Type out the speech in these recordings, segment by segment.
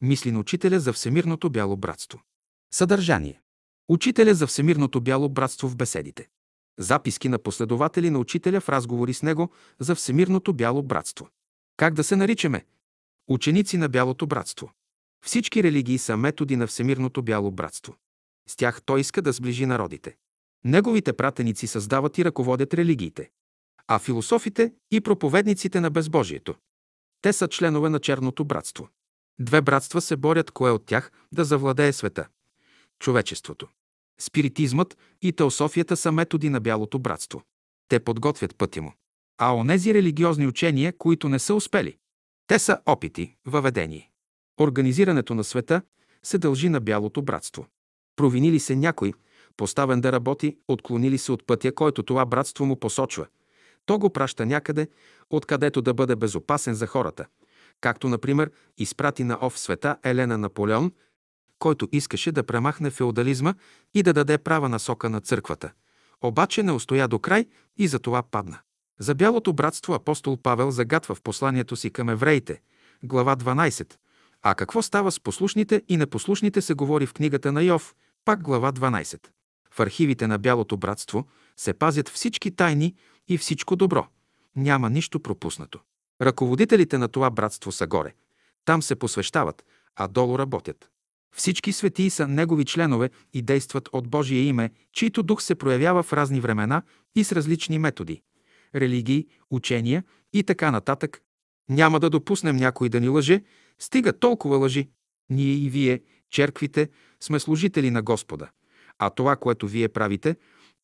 Мисли на учителя за Всемирното бяло братство. Съдържание. Учителя за Всемирното бяло братство в беседите. Записки на последователи на учителя в разговори с него за Всемирното бяло братство. Как да се наричаме? Ученици на бялото братство. Всички религии са методи на Всемирното бяло братство. С тях той иска да сближи народите. Неговите пратеници създават и ръководят религиите, а философите и проповедниците на безбожието. Те са членове на черното братство. Две братства се борят кое от тях да завладее света – човечеството. Спиритизмът и теософията са методи на бялото братство. Те подготвят пътя му. А онези религиозни учения, които не са успели, те са опити, въведение. Организирането на света се дължи на бялото братство. Провинили се някой, поставен да работи, отклонили се от пътя, който това братство му посочва. То го праща някъде, откъдето да бъде безопасен за хората. Както, например, изпрати на ов света Елена Наполеон, който искаше да премахне феодализма и да даде права насока на църквата. Обаче не устоя до край и за това падна. За бялото братство апостол Павел загатва в посланието си към евреите, глава 12. А какво става с послушните и непослушните се говори в книгата на Йов, пак глава 12. В архивите на Бялото братство се пазят всички тайни и всичко добро. Няма нищо пропуснато. Ръководителите на това братство са горе. Там се посвещават, а долу работят. Всички светии са негови членове и действат от Божие име, чийто дух се проявява в разни времена и с различни методи – религии, учения и така нататък. Няма да допуснем някой да ни лъже, стига толкова лъжи. Ние и вие, черквите, сме служители на Господа. А това, което вие правите,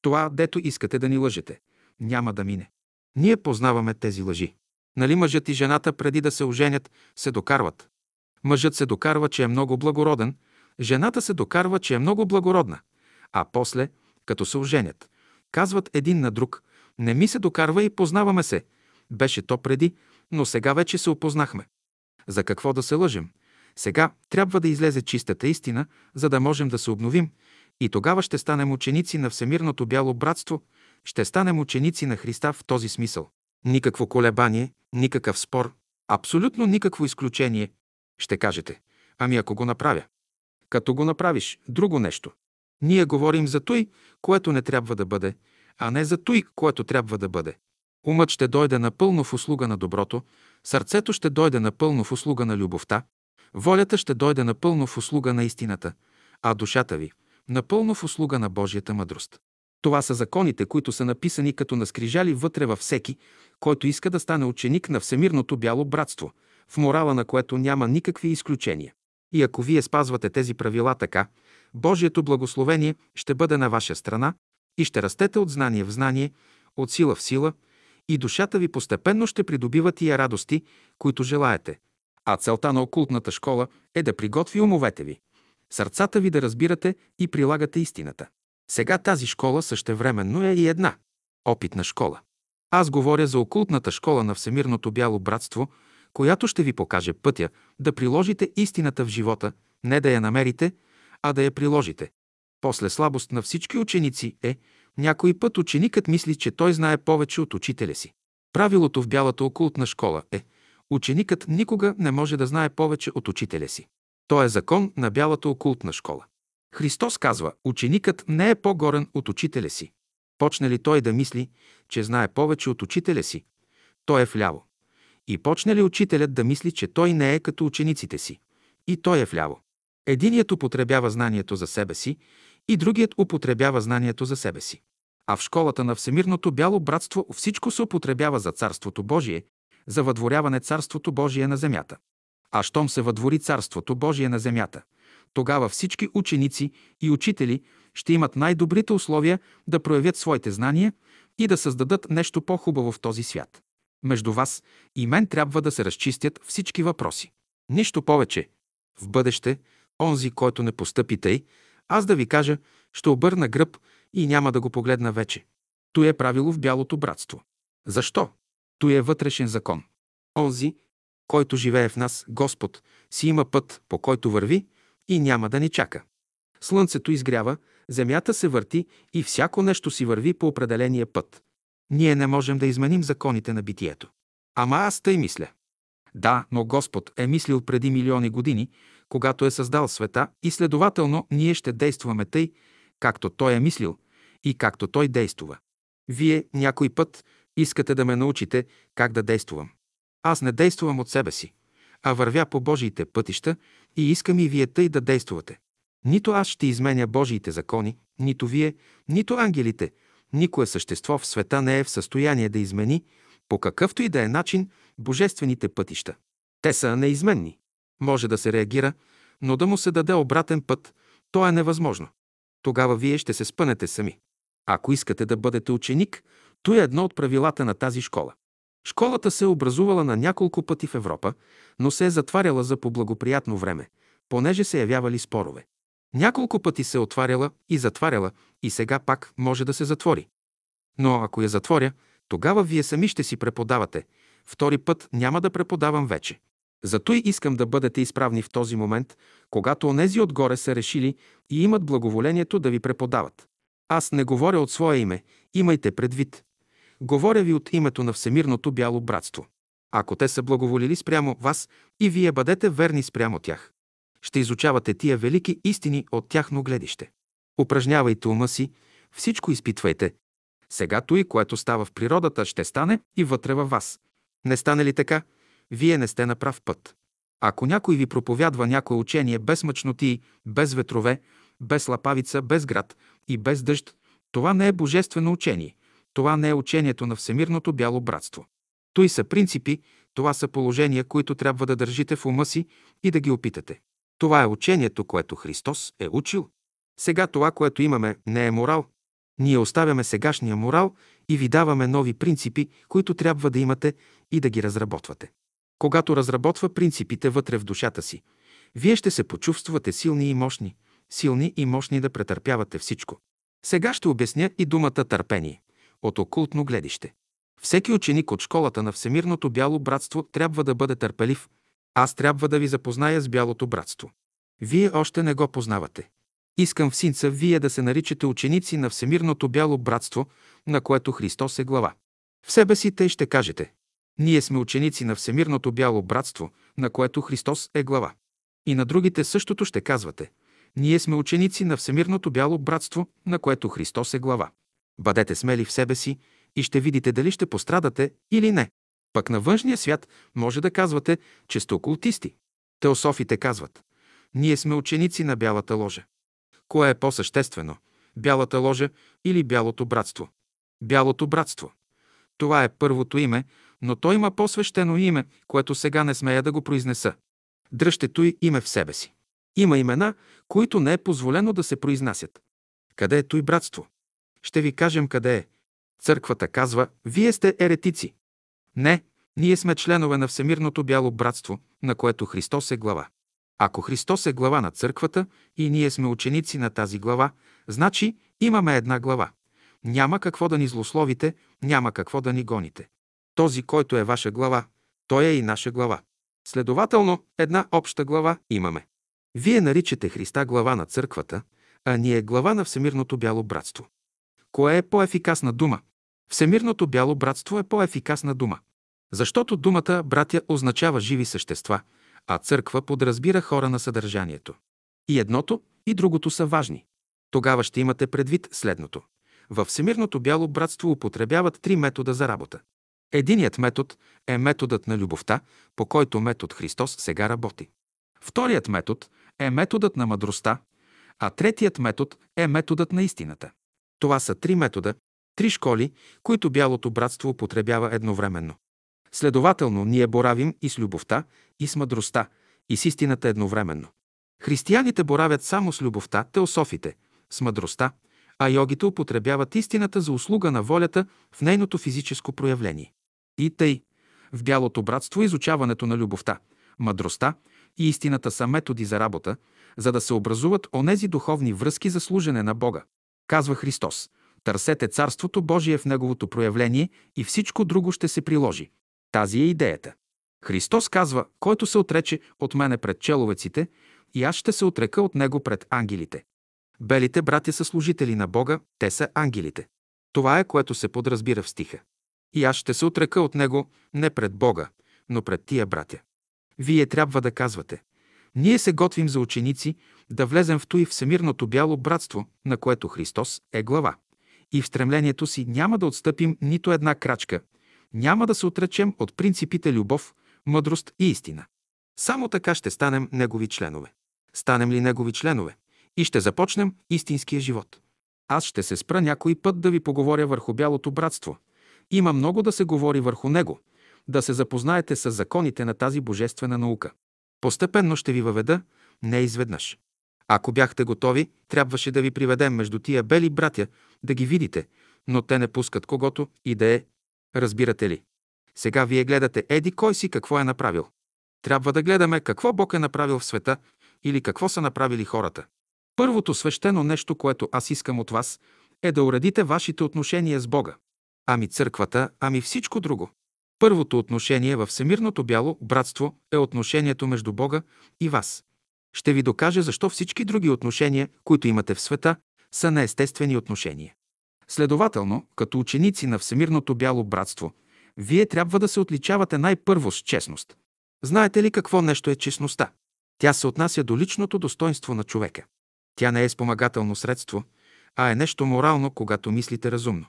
това, дето искате да ни лъжете, няма да мине. Ние познаваме тези лъжи. Нали мъжът и жената преди да се оженят, се докарват? Мъжът се докарва, че е много благороден, жената се докарва, че е много благородна. А после, като се оженят, казват един на друг, не ми се докарва и познаваме се. Беше то преди, но сега вече се опознахме. За какво да се лъжем? Сега трябва да излезе чистата истина, за да можем да се обновим и тогава ще станем ученици на Всемирното бяло братство, ще станем ученици на Христа в този смисъл. Никакво колебание, никакъв спор, абсолютно никакво изключение. Ще кажете, ами ако го направя. Като го направиш, друго нещо. Ние говорим за той, което не трябва да бъде, а не за той, което трябва да бъде. Умът ще дойде напълно в услуга на доброто, сърцето ще дойде напълно в услуга на любовта, волята ще дойде напълно в услуга на истината, а душата ви – напълно в услуга на Божията мъдрост. Това са законите, които са написани като наскрижали вътре във всеки, който иска да стане ученик на Всемирното бяло братство, в морала на което няма никакви изключения. И ако вие спазвате тези правила така, Божието благословение ще бъде на ваша страна и ще растете от знание в знание, от сила в сила, и душата ви постепенно ще придобива тия радости, които желаете. А целта на окултната школа е да приготви умовете ви, сърцата ви да разбирате и прилагате истината. Сега тази школа същевременно е и една – опитна школа. Аз говоря за окултната школа на Всемирното бяло братство, която ще ви покаже пътя да приложите истината в живота, не да я намерите, а да я приложите. После слабост на всички ученици е, някой път ученикът мисли, че той знае повече от учителя си. Правилото в бялата окултна школа е, ученикът никога не може да знае повече от учителя си. То е закон на бялата окултна школа. Христос казва, ученикът не е по-горен от учителя си. Почне ли той да мисли, че знае повече от учителя си, той е вляво. И почне ли учителят да мисли, че той не е като учениците си, и той е вляво. Единият употребява знанието за себе си, и другият употребява знанието за себе си. А в школата на Всемирното бяло братство всичко се употребява за Царството Божие, за въдворяване Царството Божие на земята. А щом се въдвори Царството Божие на земята, тогава всички ученици и учители ще имат най-добрите условия да проявят своите знания и да създадат нещо по-хубаво в този свят. Между вас и мен трябва да се разчистят всички въпроси. Нищо повече. В бъдеще, онзи, който не постъпи тъй, аз да ви кажа, ще обърна гръб и няма да го погледна вече. То е правило в бялото братство. Защо? То е вътрешен закон. Онзи, който живее в нас, Господ, си има път, по който върви и няма да ни чака. Слънцето изгрява, земята се върти и всяко нещо си върви по определения път. Ние не можем да изменим законите на битието. Ама аз тъй мисля. Да, но Господ е мислил преди милиони години, когато е създал света и следователно ние ще действаме тъй, както Той е мислил и както Той действува. Вие някой път искате да ме научите как да действувам. Аз не действувам от себе си, а вървя по Божиите пътища и искам и вие тъй да действувате. Нито аз ще изменя Божиите закони, нито вие, нито ангелите, никое същество в света не е в състояние да измени по какъвто и да е начин божествените пътища. Те са неизменни. Може да се реагира, но да му се даде обратен път, то е невъзможно. Тогава вие ще се спънете сами. Ако искате да бъдете ученик, то е едно от правилата на тази школа. Школата се е образувала на няколко пъти в Европа, но се е затваряла за по-благоприятно време, понеже се явявали спорове. Няколко пъти се отваряла и затваряла и сега пак може да се затвори. Но ако я затворя, тогава вие сами ще си преподавате. Втори път няма да преподавам вече. Зато и искам да бъдете изправни в този момент, когато онези отгоре са решили и имат благоволението да ви преподават. Аз не говоря от свое име, имайте предвид. Говоря ви от името на Всемирното бяло братство. Ако те са благоволили спрямо вас и вие бъдете верни спрямо тях, ще изучавате тия велики истини от тяхно гледище. Упражнявайте ума си, всичко изпитвайте. Сега той, което става в природата, ще стане и вътре във вас. Не стане ли така, вие не сте на прав път. Ако някой ви проповядва някое учение без мъчноти, без ветрове, без лапавица, без град и без дъжд, това не е божествено учение. Това не е учението на Всемирното бяло братство. Той са принципи, това са положения, които трябва да държите в ума си и да ги опитате. Това е учението, което Христос е учил. Сега това, което имаме, не е морал. Ние оставяме сегашния морал и ви даваме нови принципи, които трябва да имате и да ги разработвате. Когато разработва принципите вътре в душата си, вие ще се почувствате силни и мощни, силни и мощни да претърпявате всичко. Сега ще обясня и думата търпение от окултно гледище. Всеки ученик от школата на Всемирното бяло братство трябва да бъде търпелив. Аз трябва да ви запозная с бялото братство. Вие още не го познавате. Искам в синца вие да се наричате ученици на Всемирното бяло братство, на което Христос е глава. В себе си те ще кажете. Ние сме ученици на Всемирното бяло братство, на което Христос е глава. И на другите същото ще казвате. Ние сме ученици на Всемирното бяло братство, на което Христос е глава. Бъдете смели в себе си и ще видите дали ще пострадате или не. Пък на външния свят може да казвате, че сте окултисти. Теософите казват, ние сме ученици на Бялата ложа. Кое е по-съществено? Бялата ложа или Бялото братство? Бялото братство. Това е първото име, но той има по-свещено име, което сега не смея да го произнеса. Дръжте той име в себе си. Има имена, които не е позволено да се произнасят. Къде е той братство? Ще ви кажем къде е. Църквата казва, вие сте еретици. Не, ние сме членове на Всемирното бяло братство, на което Христос е глава. Ако Христос е глава на църквата и ние сме ученици на тази глава, значи имаме една глава. Няма какво да ни злословите, няма какво да ни гоните. Този, който е ваша глава, той е и наша глава. Следователно, една обща глава имаме. Вие наричате Христа глава на църквата, а ние глава на Всемирното бяло братство. Кое е по-ефикасна дума? Всемирното бяло братство е по-ефикасна дума. Защото думата братя означава живи същества, а църква подразбира хора на съдържанието. И едното, и другото са важни. Тогава ще имате предвид следното. Във Всемирното бяло братство употребяват три метода за работа. Единият метод е методът на любовта, по който метод Христос сега работи. Вторият метод е методът на мъдростта, а третият метод е методът на истината. Това са три метода, три школи, които Бялото братство употребява едновременно. Следователно, ние боравим и с любовта, и с мъдростта, и с истината едновременно. Християните боравят само с любовта, теософите, с мъдростта, а йогите употребяват истината за услуга на волята в нейното физическо проявление. И тъй, в Бялото братство изучаването на любовта, мъдростта и истината са методи за работа, за да се образуват онези духовни връзки за служене на Бога. Казва Христос, търсете Царството Божие в Неговото проявление и всичко друго ще се приложи. Тази е идеята. Христос казва, който се отрече от мене пред человеците, и аз ще се отрека от него пред ангелите. Белите братя са служители на Бога, те са ангелите. Това е, което се подразбира в стиха. И аз ще се отрека от него не пред Бога, но пред тия братя. Вие трябва да казвате, Ние се готвим за ученици да влезем в той всемирното бяло братство, на което Христос е глава. И в стремлението си няма да отстъпим нито една крачка, няма да се отречем от принципите любов, мъдрост и истина. Само така ще станем Негови членове. Станем ли Негови членове? И ще започнем истинския живот. Аз ще се спра някой път да ви поговоря върху бялото братство. Има много да се говори върху него, да се запознаете с законите на тази божествена наука. Постепенно ще ви въведа, не изведнъж. Ако бяхте готови, трябваше да ви приведем между тия бели братя, да ги видите, но те не пускат когото и да е. Разбирате ли? Сега вие гледате еди кой си какво е направил. Трябва да гледаме какво Бог е направил в света или какво са направили хората. Първото свещено нещо, което аз искам от вас, е да уредите вашите отношения с Бога. Ами църквата, ами всичко друго. Първото отношение във Всемирното бяло братство е отношението между Бога и вас. Ще ви докажа защо всички други отношения, които имате в света, са неестествени отношения. Следователно, като ученици на Всемирното бяло братство, вие трябва да се отличавате най-първо с честност. Знаете ли какво нещо е честността? Тя се отнася до личното достоинство на човека. Тя не е спомагателно средство, а е нещо морално, когато мислите разумно.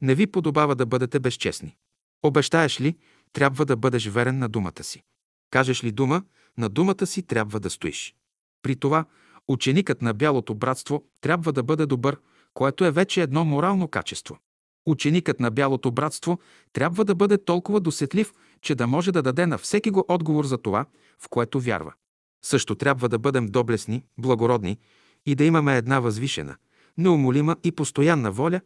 Не ви подобава да бъдете безчестни. Обещаеш ли, трябва да бъдеш верен на думата си. Кажеш ли дума, на думата си трябва да стоиш. При това, ученикът на Бялото братство трябва да бъде добър, което е вече едно морално качество. Ученикът на Бялото братство трябва да бъде толкова досетлив, че да може да даде на всеки го отговор за това, в което вярва. Също трябва да бъдем доблесни, благородни и да имаме една възвишена, неумолима и постоянна воля,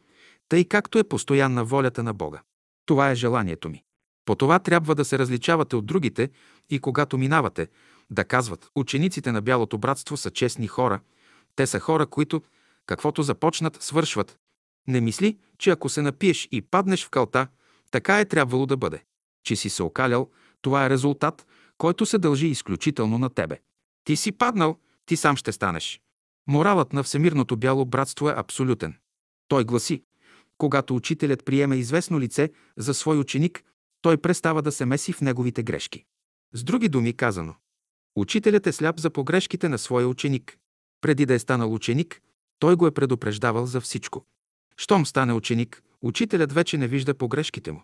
тъй както е постоянна волята на Бога. Това е желанието ми. По това трябва да се различавате от другите и когато минавате, да казват, учениците на Бялото братство са честни хора, те са хора, които, каквото започнат, свършват. Не мисли, че ако се напиеш и паднеш в калта, така е трябвало да бъде. Че си се окалял, това е резултат, който се дължи изключително на тебе. Ти си паднал, ти сам ще станеш. Моралът на Всемирното бяло братство е абсолютен. Той гласи, когато учителят приеме известно лице за свой ученик, той престава да се меси в неговите грешки. С други думи казано, учителят е сляп за погрешките на своя ученик. Преди да е станал ученик, той го е предупреждавал за всичко. Щом стане ученик, учителят вече не вижда погрешките му.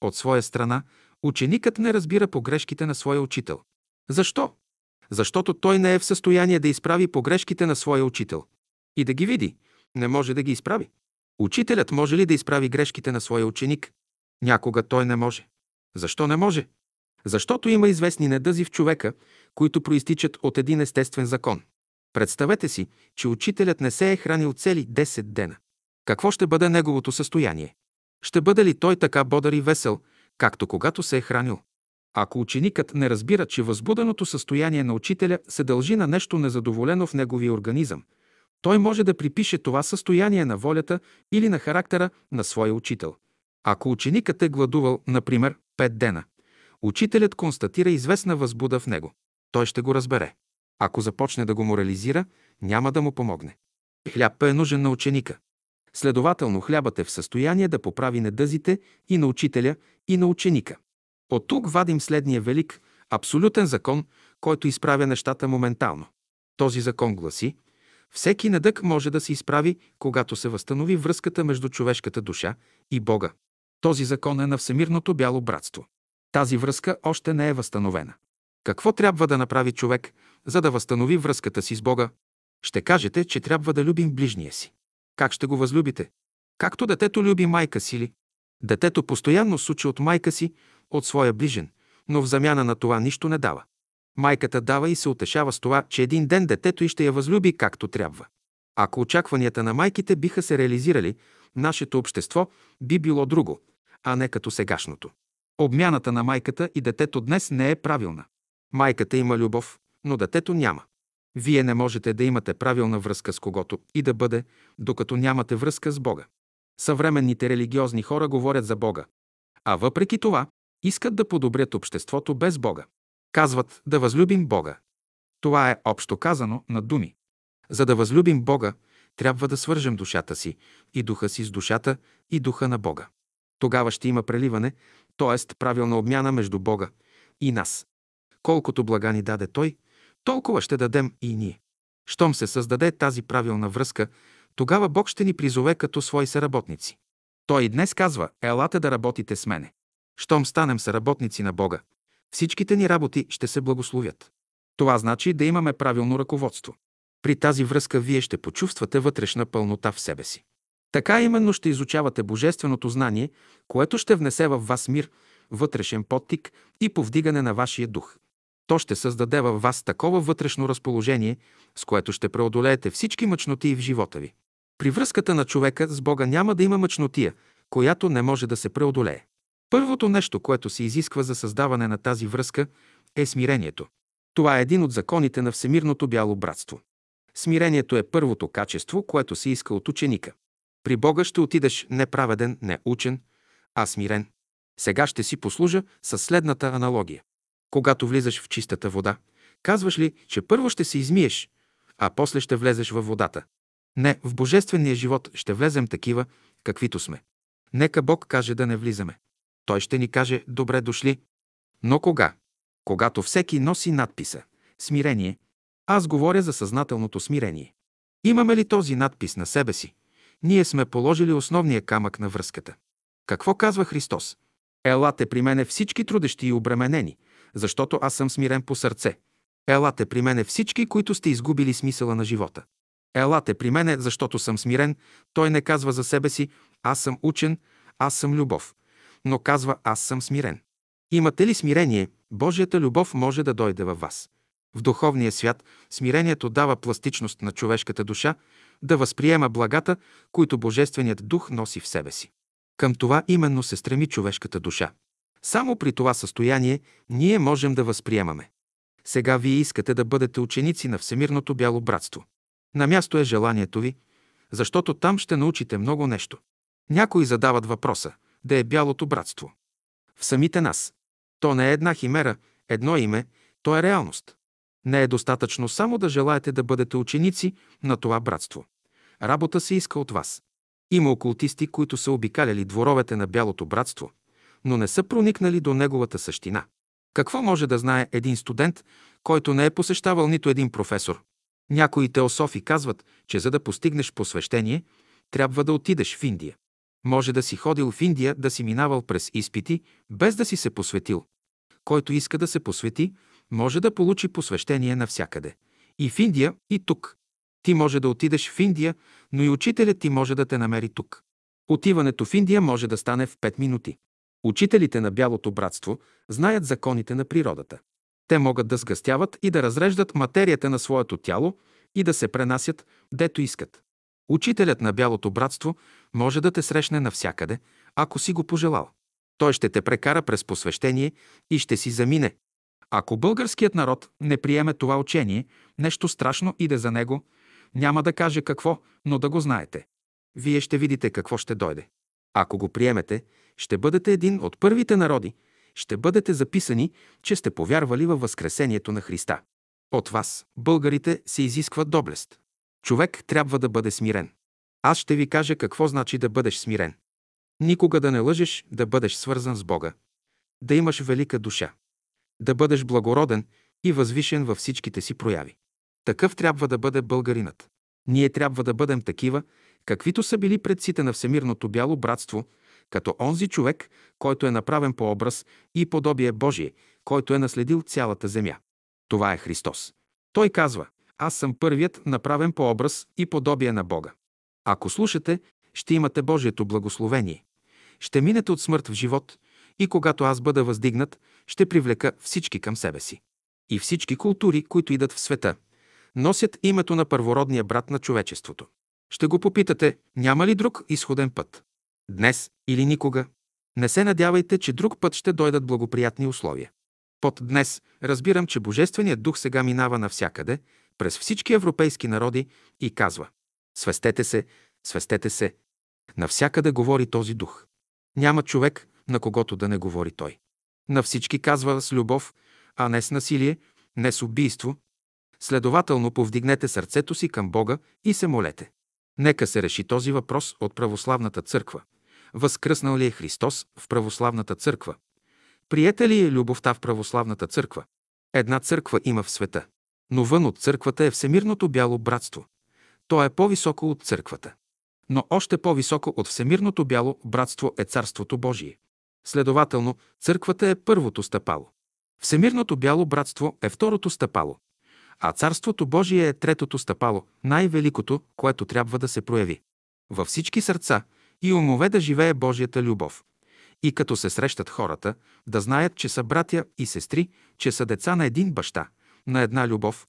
От своя страна, ученикът не разбира погрешките на своя учител. Защо? Защото той не е в състояние да изправи погрешките на своя учител. И да ги види, не може да ги изправи. Учителят може ли да изправи грешките на своя ученик? Някога той не може. Защо не може? Защото има известни недъзи в човека, които проистичат от един естествен закон. Представете си, че учителят не се е хранил цели 10 дена. Какво ще бъде неговото състояние? Ще бъде ли той така бодър и весел, както когато се е хранил? Ако ученикът не разбира, че възбуденото състояние на учителя се дължи на нещо незадоволено в неговия организъм, той може да припише това състояние на волята или на характера на своя учител. Ако ученикът е гладувал, например, 5 дена, учителят констатира известна възбуда в него. Той ще го разбере. Ако започне да го морализира, няма да му помогне. Хляб е нужен на ученика. Следователно, хлябът е в състояние да поправи недъзите и на учителя, и на ученика. От тук вадим следния велик, абсолютен закон, който изправя нещата моментално. Този закон гласи, всеки недък може да се изправи, когато се възстанови връзката между човешката душа и Бога. Този закон е на Всемирното бяло братство. Тази връзка още не е възстановена. Какво трябва да направи човек, за да възстанови връзката си с Бога? Ще кажете, че трябва да любим ближния си. Как ще го възлюбите? Както детето люби майка си ли? Детето постоянно сучи от майка си, от своя ближен, но в замяна на това нищо не дава. Майката дава и се утешава с това, че един ден детето и ще я възлюби както трябва. Ако очакванията на майките биха се реализирали, нашето общество би било друго, а не като сегашното. Обмяната на майката и детето днес не е правилна. Майката има любов, но детето няма. Вие не можете да имате правилна връзка с когото и да бъде, докато нямате връзка с Бога. Съвременните религиозни хора говорят за Бога, а въпреки това искат да подобрят обществото без Бога. Казват да възлюбим Бога. Това е общо казано на думи. За да възлюбим Бога, трябва да свържем душата си и духа си с душата и духа на Бога. Тогава ще има преливане, т.е. правилна обмяна между Бога и нас. Колкото блага ни даде Той, толкова ще дадем и ние. Щом се създаде тази правилна връзка, тогава Бог ще ни призове като свои съработници. Той и днес казва, елате да работите с мене. Щом станем съработници на Бога, всичките ни работи ще се благословят. Това значи да имаме правилно ръководство. При тази връзка вие ще почувствате вътрешна пълнота в себе си. Така именно ще изучавате божественото знание, което ще внесе във вас мир, вътрешен подтик и повдигане на вашия дух. То ще създаде във вас такова вътрешно разположение, с което ще преодолеете всички мъчноти в живота ви. При връзката на човека с Бога няма да има мъчнотия, която не може да се преодолее. Първото нещо, което се изисква за създаване на тази връзка, е смирението. Това е един от законите на Всемирното бяло братство. Смирението е първото качество, което се иска от ученика. При Бога ще отидеш не праведен, не учен, а смирен. Сега ще си послужа с следната аналогия. Когато влизаш в чистата вода, казваш ли, че първо ще се измиеш, а после ще влезеш във водата? Не, в божествения живот ще влезем такива, каквито сме. Нека Бог каже да не влизаме. Той ще ни каже добре дошли. Но кога? Когато всеки носи надписа смирение, аз говоря за съзнателното смирение. Имаме ли този надпис на себе си? Ние сме положили основния камък на връзката. Какво казва Христос? Елате при мене всички трудещи и обременени, защото аз съм смирен по сърце. Елате при мене всички, които сте изгубили смисъла на живота. Елате при мене, защото съм смирен. Той не казва за себе си, аз съм учен, аз съм любов, но казва, аз съм смирен. Имате ли смирение, Божията любов може да дойде във вас. В духовния свят смирението дава пластичност на човешката душа да възприема благата, които Божественият дух носи в себе си. Към това именно се стреми човешката душа. Само при това състояние ние можем да възприемаме. Сега вие искате да бъдете ученици на Всемирното бяло братство. На място е желанието ви, защото там ще научите много нещо. Някои задават въпроса – да е бялото братство. В самите нас. То не е една химера, едно име, то е реалност. Не е достатъчно само да желаете да бъдете ученици на това братство. Работа се иска от вас. Има окултисти, които са обикаляли дворовете на Бялото братство, но не са проникнали до неговата същина. Какво може да знае един студент, който не е посещавал нито един професор? Някои теософи казват, че за да постигнеш посвещение, трябва да отидеш в Индия. Може да си ходил в Индия, да си минавал през изпити, без да си се посветил. Който иска да се посвети, може да получи посвещение навсякъде. И в Индия, и тук. Ти може да отидеш в Индия, но и учителят ти може да те намери тук. Отиването в Индия може да стане в 5 минути. Учителите на Бялото братство знаят законите на природата. Те могат да сгъстяват и да разреждат материята на своето тяло и да се пренасят, дето искат. Учителят на Бялото братство може да те срещне навсякъде, ако си го пожелал. Той ще те прекара през посвещение и ще си замине. Ако българският народ не приеме това учение, нещо страшно иде за него, няма да каже какво, но да го знаете. Вие ще видите какво ще дойде. Ако го приемете, ще бъдете един от първите народи, ще бъдете записани, че сте повярвали във Възкресението на Христа. От вас, българите, се изисква доблест. Човек трябва да бъде смирен. Аз ще ви кажа какво значи да бъдеш смирен. Никога да не лъжеш, да бъдеш свързан с Бога. Да имаш велика душа. Да бъдеш благороден и възвишен във всичките си прояви. Такъв трябва да бъде българинът. Ние трябва да бъдем такива, каквито са били предците на Всемирното бяло братство, като онзи човек, който е направен по образ и подобие Божие, който е наследил цялата земя. Това е Христос. Той казва, аз съм първият направен по образ и подобие на Бога. Ако слушате, ще имате Божието благословение. Ще минете от смърт в живот и когато аз бъда въздигнат, ще привлека всички към себе си. И всички култури, които идат в света, носят името на първородния брат на човечеството. Ще го попитате, няма ли друг изходен път? Днес или никога? Не се надявайте, че друг път ще дойдат благоприятни условия. Под днес разбирам, че Божественият дух сега минава навсякъде, през всички европейски народи и казва «Свестете се, свестете се». Навсякъде говори този дух. Няма човек, на когото да не говори той. На всички казва с любов, а не с насилие, не с убийство. Следователно повдигнете сърцето си към Бога и се молете. Нека се реши този въпрос от православната църква. Възкръснал ли е Христос в православната църква? Приета ли е любовта в православната църква? Една църква има в света. Но вън от църквата е Всемирното бяло братство. То е по-високо от църквата. Но още по-високо от Всемирното бяло братство е Царството Божие. Следователно, църквата е първото стъпало. Всемирното бяло братство е второто стъпало, а Царството Божие е третото стъпало, най-великото, което трябва да се прояви. Във всички сърца и умове да живее Божията любов. И като се срещат хората, да знаят, че са братя и сестри, че са деца на един баща, на една любов,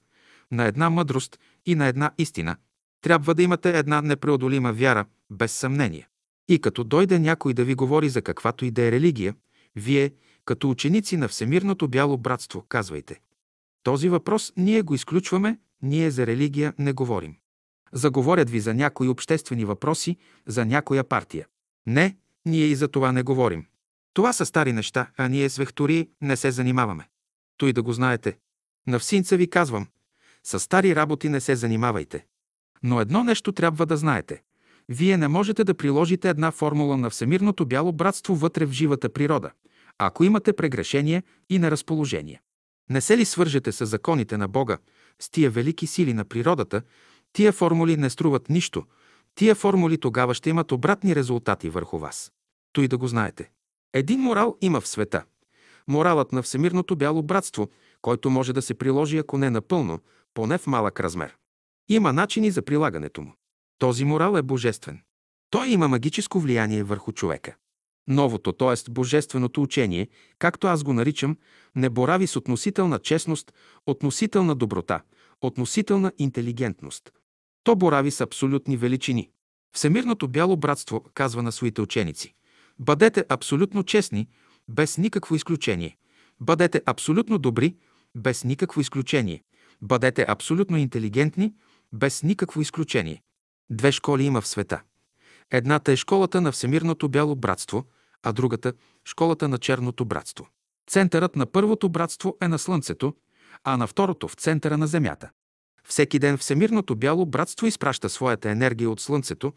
на една мъдрост и на една истина. Трябва да имате една непреодолима вяра, без съмнение. И като дойде някой да ви говори за каквато и да е религия, вие, като ученици на Всемирното бяло братство, казвайте. Този въпрос ние го изключваме, ние за религия не говорим. Заговорят ви за някои обществени въпроси, за някоя партия. Не, ние и за това не говорим. Това са стари неща, а ние с вехтори не се занимаваме. Той да го знаете. На всинца ви казвам, с стари работи не се занимавайте. Но едно нещо трябва да знаете. Вие не можете да приложите една формула на Всемирното бяло братство вътре в живата природа, ако имате прегрешение и неразположение. Не се ли свържете с законите на Бога, с тия велики сили на природата, тия формули не струват нищо, тия формули тогава ще имат обратни резултати върху вас. Той да го знаете. Един морал има в света. Моралът на Всемирното бяло братство, който може да се приложи, ако не напълно, поне в малък размер. Има начини за прилагането му. Този морал е божествен. Той има магическо влияние върху човека. Новото, т.е. божественото учение, както аз го наричам, не борави с относителна честност, относителна доброта, относителна интелигентност. То борави с абсолютни величини. Всемирното бяло братство казва на своите ученици – бъдете абсолютно честни, без никакво изключение. Бъдете абсолютно добри, без никакво изключение. Бъдете абсолютно интелигентни, без никакво изключение. Две школи има в света. Едната е школата на Всемирното бяло братство, а другата – школата на Черното братство. Центърът на първото братство е на Слънцето, а на второто – в центъра на Земята. Всеки ден Всемирното бяло братство изпраща своята енергия от Слънцето,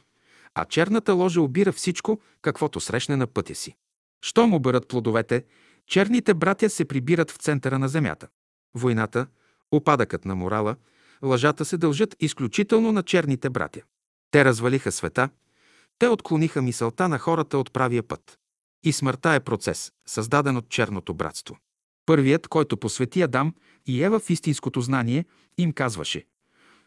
а черната ложа обира всичко, каквото срещне на пътя си. Щом обърат плодовете, черните братя се прибират в центъра на Земята. Войната, опадъкът на морала, лъжата се дължат изключително на черните братя. Те развалиха света, те отклониха мисълта на хората от правия път. И смъртта е процес, създаден от черното братство. Първият, който посвети Адам и Ева в истинското знание, им казваше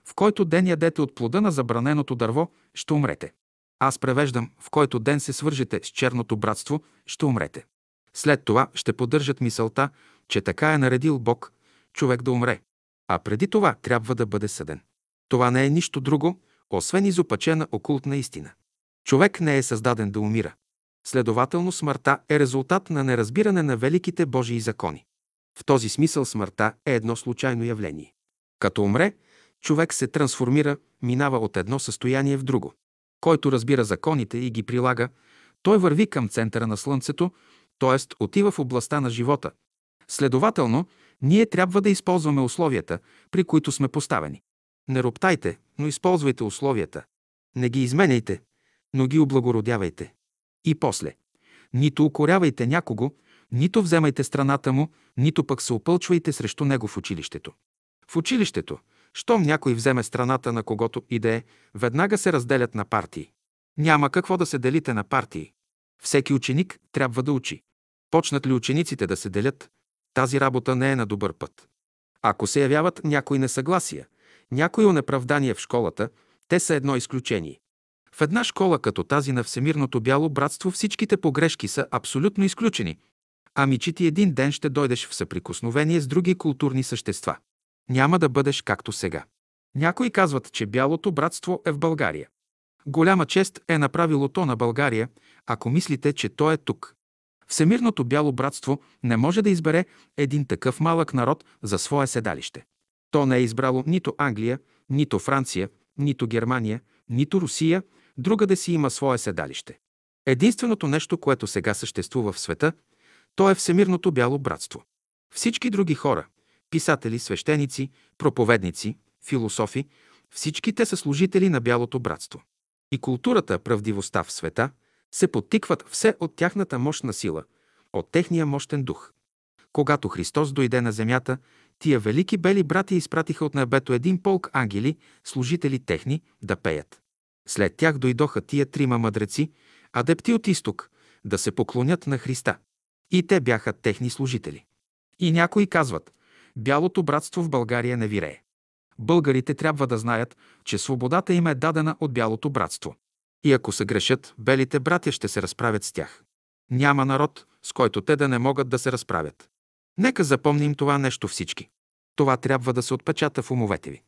«В който ден ядете от плода на забраненото дърво, ще умрете». Аз превеждам «В който ден се свържете с черното братство, ще умрете». След това ще поддържат мисълта, че така е наредил Бог човек да умре. А преди това трябва да бъде съден. Това не е нищо друго, освен изопачена окултна истина. Човек не е създаден да умира. Следователно смъртта е резултат на неразбиране на великите Божии закони. В този смисъл смъртта е едно случайно явление. Като умре, човек се трансформира, минава от едно състояние в друго. Който разбира законите и ги прилага, той върви към центъра на Слънцето, т.е. отива в областта на живота. Следователно, ние трябва да използваме условията, при които сме поставени. Не роптайте, но използвайте условията. Не ги изменяйте, но ги облагородявайте. И после. Нито укорявайте някого, нито вземайте страната му, нито пък се опълчвайте срещу него в училището. В училището, щом някой вземе страната на когото и да е, веднага се разделят на партии. Няма какво да се делите на партии. Всеки ученик трябва да учи. Почнат ли учениците да се делят, тази работа не е на добър път. Ако се явяват някои несъгласия, някои онеправдания в школата, те са едно изключение. В една школа като тази на Всемирното бяло братство всичките погрешки са абсолютно изключени. Ами че ти един ден ще дойдеш в съприкосновение с други културни същества. Няма да бъдеш както сега. Някои казват, че бялото братство е в България. Голяма чест е направило то на България, ако мислите, че то е тук. Всемирното бяло братство не може да избере един такъв малък народ за свое седалище. То не е избрало нито Англия, нито Франция, нито Германия, нито Русия, друга да си има свое седалище. Единственото нещо, което сега съществува в света, то е Всемирното бяло братство. Всички други хора, писатели, свещеници, проповедници, философи, всички те са служители на бялото братство. И културата, правдивостта в света се подтикват все от тяхната мощна сила, от техния мощен дух. Когато Христос дойде на земята, тия велики бели брати изпратиха от небето един полк ангели, служители техни, да пеят. След тях дойдоха тия трима мъдреци, адепти от изток, да се поклонят на Христа. И те бяха техни служители. И някои казват, бялото братство в България не вирее. Българите трябва да знаят, че свободата им е дадена от бялото братство. И ако се грешат, белите братя ще се разправят с тях. Няма народ, с който те да не могат да се разправят. Нека запомним това нещо всички. Това трябва да се отпечата в умовете ви.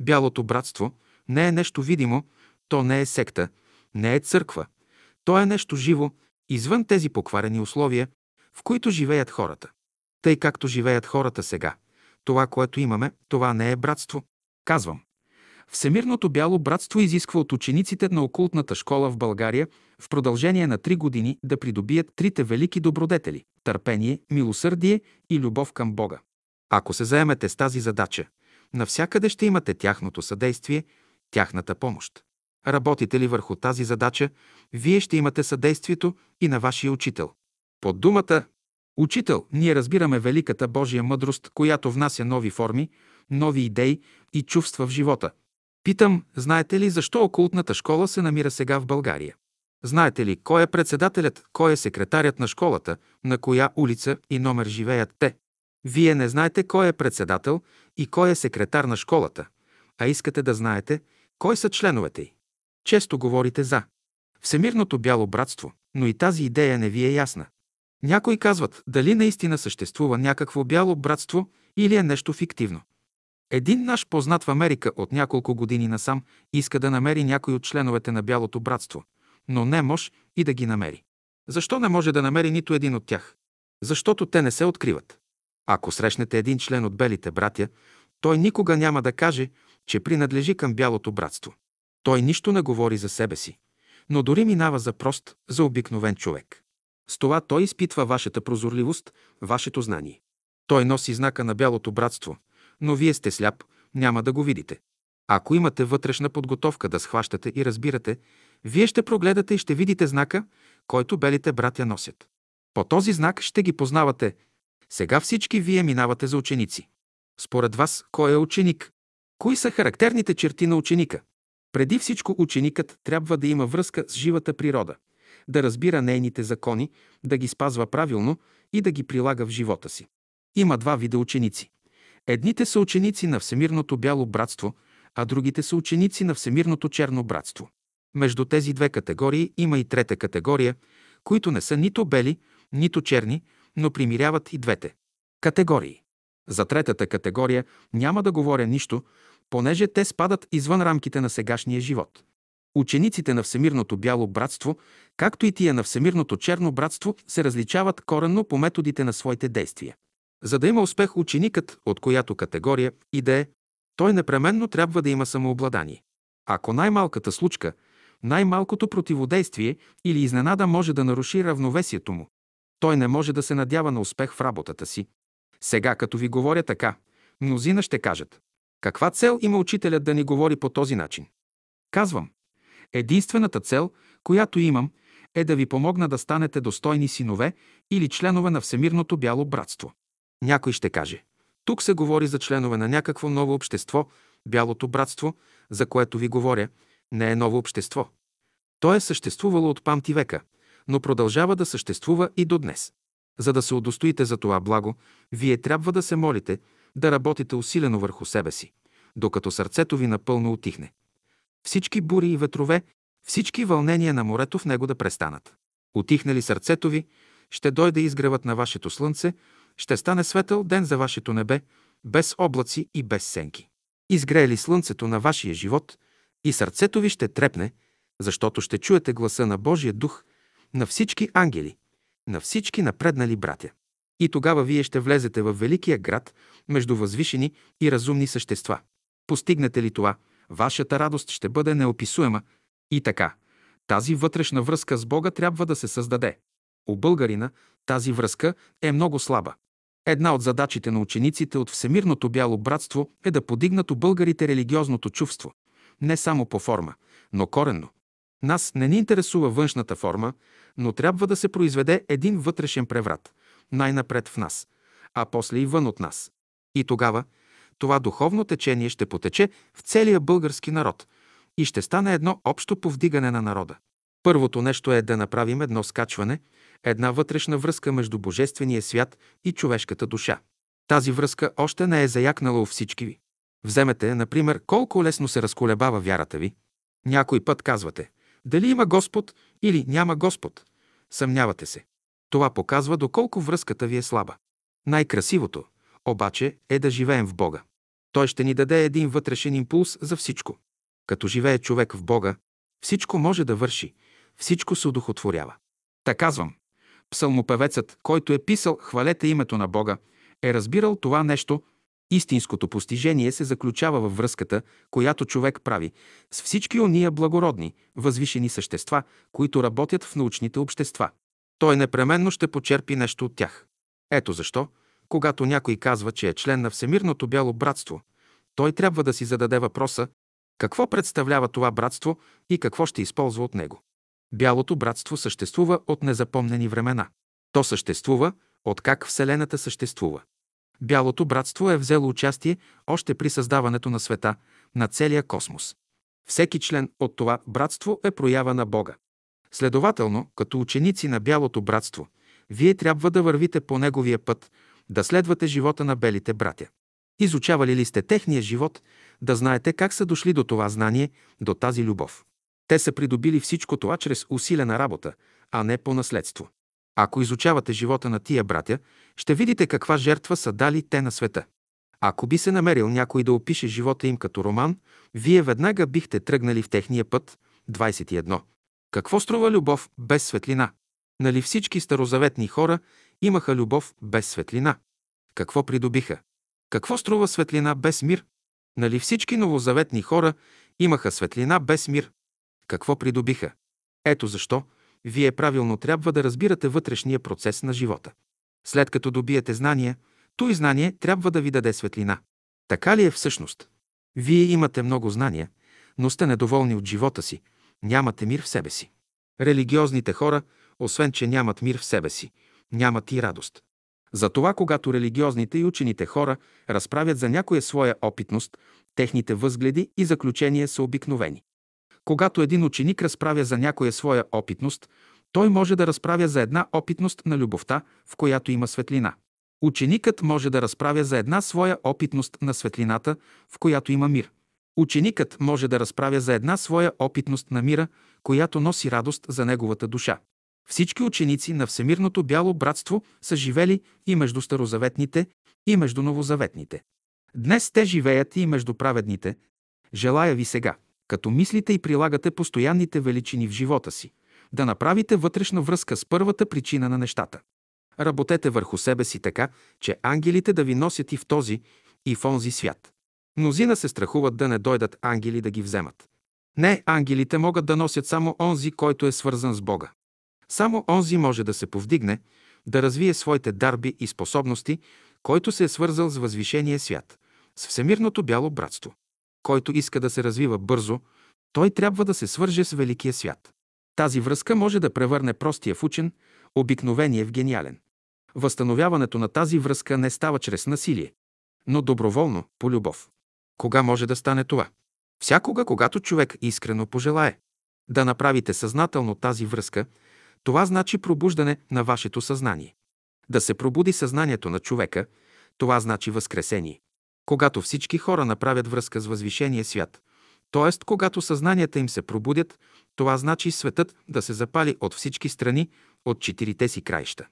Бялото братство не е нещо видимо, то не е секта, не е църква. То е нещо живо, извън тези покварени условия, в които живеят хората. Тъй както живеят хората сега. Това, което имаме, това не е братство. Казвам. Всемирното бяло братство изисква от учениците на окултната школа в България в продължение на три години да придобият трите велики добродетели – търпение, милосърдие и любов към Бога. Ако се заемете с тази задача, навсякъде ще имате тяхното съдействие, тяхната помощ. Работите ли върху тази задача, вие ще имате съдействието и на вашия учител. Под думата Учител, ние разбираме великата Божия мъдрост, която внася нови форми, нови идеи и чувства в живота. Питам, знаете ли защо окултната школа се намира сега в България? Знаете ли кой е председателят, кой е секретарят на школата, на коя улица и номер живеят те? Вие не знаете кой е председател и кой е секретар на школата, а искате да знаете кой са членовете й. Често говорите за Всемирното бяло братство, но и тази идея не ви е ясна. Някои казват дали наистина съществува някакво бяло братство или е нещо фиктивно. Един наш познат в Америка от няколко години насам иска да намери някой от членовете на Бялото братство, но не може и да ги намери. Защо не може да намери нито един от тях? Защото те не се откриват. Ако срещнете един член от Белите братя, той никога няма да каже, че принадлежи към Бялото братство. Той нищо не говори за себе си, но дори минава за прост, за обикновен човек. С това той изпитва вашата прозорливост, вашето знание. Той носи знака на Бялото братство, но вие сте сляп, няма да го видите. Ако имате вътрешна подготовка да схващате и разбирате, вие ще прогледате и ще видите знака, който белите братя носят. По този знак ще ги познавате. Сега всички вие минавате за ученици. Според вас, кой е ученик? Кои са характерните черти на ученика? Преди всичко ученикът трябва да има връзка с живата природа, да разбира нейните закони, да ги спазва правилно и да ги прилага в живота си. Има два вида ученици. Едните са ученици на Всемирното бяло братство, а другите са ученици на Всемирното черно братство. Между тези две категории има и трета категория, които не са нито бели, нито черни, но примиряват и двете категории. За третата категория няма да говоря нищо, понеже те спадат извън рамките на сегашния живот. Учениците на Всемирното бяло братство, както и тия на Всемирното черно братство, се различават коренно по методите на своите действия. За да има успех ученикът, от която категория и да е, той непременно трябва да има самообладание. Ако най-малката случка, най-малкото противодействие или изненада може да наруши равновесието му, той не може да се надява на успех в работата си. Сега, като ви говоря така, мнозина ще кажат, каква цел има учителят да ни говори по този начин? Казвам, единствената цел, която имам, е да ви помогна да станете достойни синове или членове на Всемирното бяло братство. Някой ще каже, тук се говори за членове на някакво ново общество, Бялото братство, за което ви говоря, не е ново общество. То е съществувало от памти века, но продължава да съществува и до днес. За да се удостоите за това благо, вие трябва да се молите, да работите усилено върху себе си, докато сърцето ви напълно отихне. Всички бури и ветрове, всички вълнения на морето в него да престанат. Отихне ли сърцето ви, ще дойде изгревът на вашето слънце, ще стане светъл ден за вашето небе, без облаци и без сенки. Изгрее ли слънцето на вашия живот и сърцето ви ще трепне, защото ще чуете гласа на Божия дух, на всички ангели, на всички напреднали братя. И тогава вие ще влезете в великия град между възвишени и разумни същества. Постигнете ли това, вашата радост ще бъде неописуема. И така, тази вътрешна връзка с Бога трябва да се създаде. У българина тази връзка е много слаба. Една от задачите на учениците от Всемирното бяло братство е да подигнат у българите религиозното чувство. Не само по форма, но коренно. Нас не ни интересува външната форма, но трябва да се произведе един вътрешен преврат, най-напред в нас, а после и вън от нас. И тогава това духовно течение ще потече в целия български народ и ще стане едно общо повдигане на народа. Първото нещо е да направим едно скачване, една вътрешна връзка между Божествения свят и човешката душа. Тази връзка още не е заякнала у всички ви. Вземете, например, колко лесно се разколебава вярата ви. Някой път казвате, дали има Господ или няма Господ. Съмнявате се. Това показва доколко връзката ви е слаба. Най-красивото, обаче, е да живеем в Бога. Той ще ни даде един вътрешен импулс за всичко. Като живее човек в Бога, всичко може да върши, всичко се удохотворява. Та казвам, псалмопевецът, който е писал «Хвалете името на Бога», е разбирал това нещо. Истинското постижение се заключава във връзката, която човек прави с всички ония благородни, възвишени същества, които работят в научните общества. Той непременно ще почерпи нещо от тях. Ето защо, когато някой казва, че е член на Всемирното бяло братство, той трябва да си зададе въпроса какво представлява това братство и какво ще използва от него. Бялото братство съществува от незапомнени времена. То съществува от как Вселената съществува. Бялото братство е взело участие още при създаването на света, на целия космос. Всеки член от това братство е проява на Бога. Следователно, като ученици на Бялото братство, вие трябва да вървите по неговия път, да следвате живота на белите братя. Изучавали ли сте техния живот, да знаете как са дошли до това знание, до тази любов. Те са придобили всичко това чрез усилена работа, а не по наследство. Ако изучавате живота на тия братя, ще видите каква жертва са дали те на света. Ако би се намерил някой да опише живота им като роман, вие веднага бихте тръгнали в техния път. 21. Какво струва любов без светлина? Нали всички старозаветни хора имаха любов без светлина? Какво придобиха? Какво струва светлина без мир? Нали всички новозаветни хора имаха светлина без мир? Какво придобиха? Ето защо вие правилно трябва да разбирате вътрешния процес на живота. След като добиете знания, той знание трябва да ви даде светлина. Така ли е всъщност? Вие имате много знания, но сте недоволни от живота си, нямате мир в себе си. Религиозните хора, освен че нямат мир в себе си, нямат и радост. Затова, когато религиозните и учените хора разправят за някоя своя опитност, техните възгледи и заключения са обикновени. Когато един ученик разправя за някоя своя опитност, той може да разправя за една опитност на любовта, в която има светлина. Ученикът може да разправя за една своя опитност на светлината, в която има мир. Ученикът може да разправя за една своя опитност на мира, която носи радост за неговата душа. Всички ученици на Всемирното бяло братство са живели и между старозаветните, и между новозаветните. Днес те живеят и между праведните. Желая ви сега, като мислите и прилагате постоянните величини в живота си, да направите вътрешна връзка с първата причина на нещата. Работете върху себе си така, че ангелите да ви носят и в този, и в онзи свят. Мнозина се страхуват да не дойдат ангели да ги вземат. Не, ангелите могат да носят само онзи, който е свързан с Бога. Само онзи може да се повдигне, да развие своите дарби и способности, който се е свързал с възвишения свят, с Всемирното бяло братство. Който иска да се развива бързо, той трябва да се свърже с великия свят. Тази връзка може да превърне простия в учен, обикновение в гениален. Възстановяването на тази връзка не става чрез насилие, но доброволно, по любов. Кога може да стане това? Всякога, когато човек искрено пожелае. Да направите съзнателно тази връзка, това значи пробуждане на вашето съзнание. Да се пробуди съзнанието на човека, това значи възкресение. Когато всички хора направят връзка с възвишения свят, т.е. когато съзнанията им се пробудят, това значи светът да се запали от всички страни, от четирите си краища.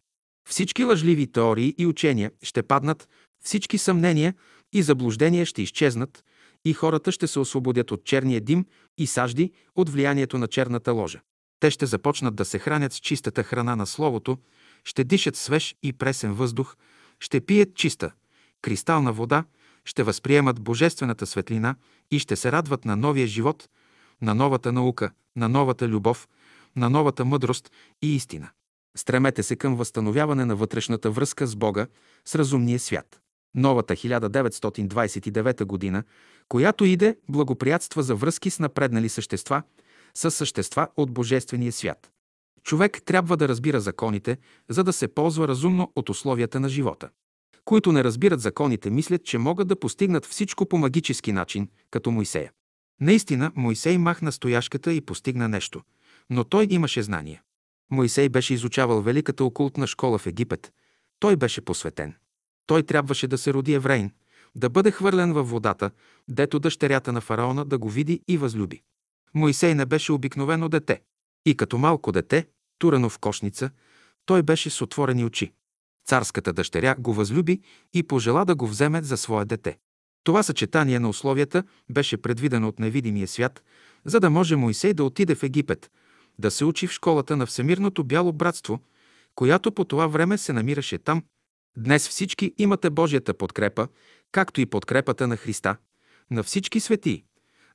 Всички лъжливи теории и учения ще паднат, всички съмнения и заблуждения ще изчезнат и хората ще се освободят от черния дим и сажди от влиянието на черната ложа. Те ще започнат да се хранят с чистата храна на Словото, ще дишат свеж и пресен въздух, ще пият чиста, кристална вода, ще възприемат божествената светлина и ще се радват на новия живот, на новата наука, на новата любов, на новата мъдрост и истина. Стремете се към възстановяване на вътрешната връзка с Бога, с разумния свят. Новата 1929 година, която иде, благоприятства за връзки с напреднали същества, с същества от Божествения свят. Човек трябва да разбира законите, за да се ползва разумно от условията на живота. Които не разбират законите, мислят, че могат да постигнат всичко по магически начин, като Моисея. Наистина, Моисей махна стояшката и постигна нещо, но той имаше знание. Моисей беше изучавал великата окултна школа в Египет. Той беше посветен. Той трябваше да се роди еврейн, да бъде хвърлен във водата, дето дъщерята на фараона да го види и възлюби. Моисей не беше обикновено дете. И като малко дете, турено в кошница, той беше с отворени очи. Царската дъщеря го възлюби и пожела да го вземе за свое дете. Това съчетание на условията беше предвидено от невидимия свят, за да може Моисей да отиде в Египет, да се учи в школата на Всемирното бяло братство, която по това време се намираше там. Днес всички имате Божията подкрепа, както и подкрепата на Христа, на всички светии,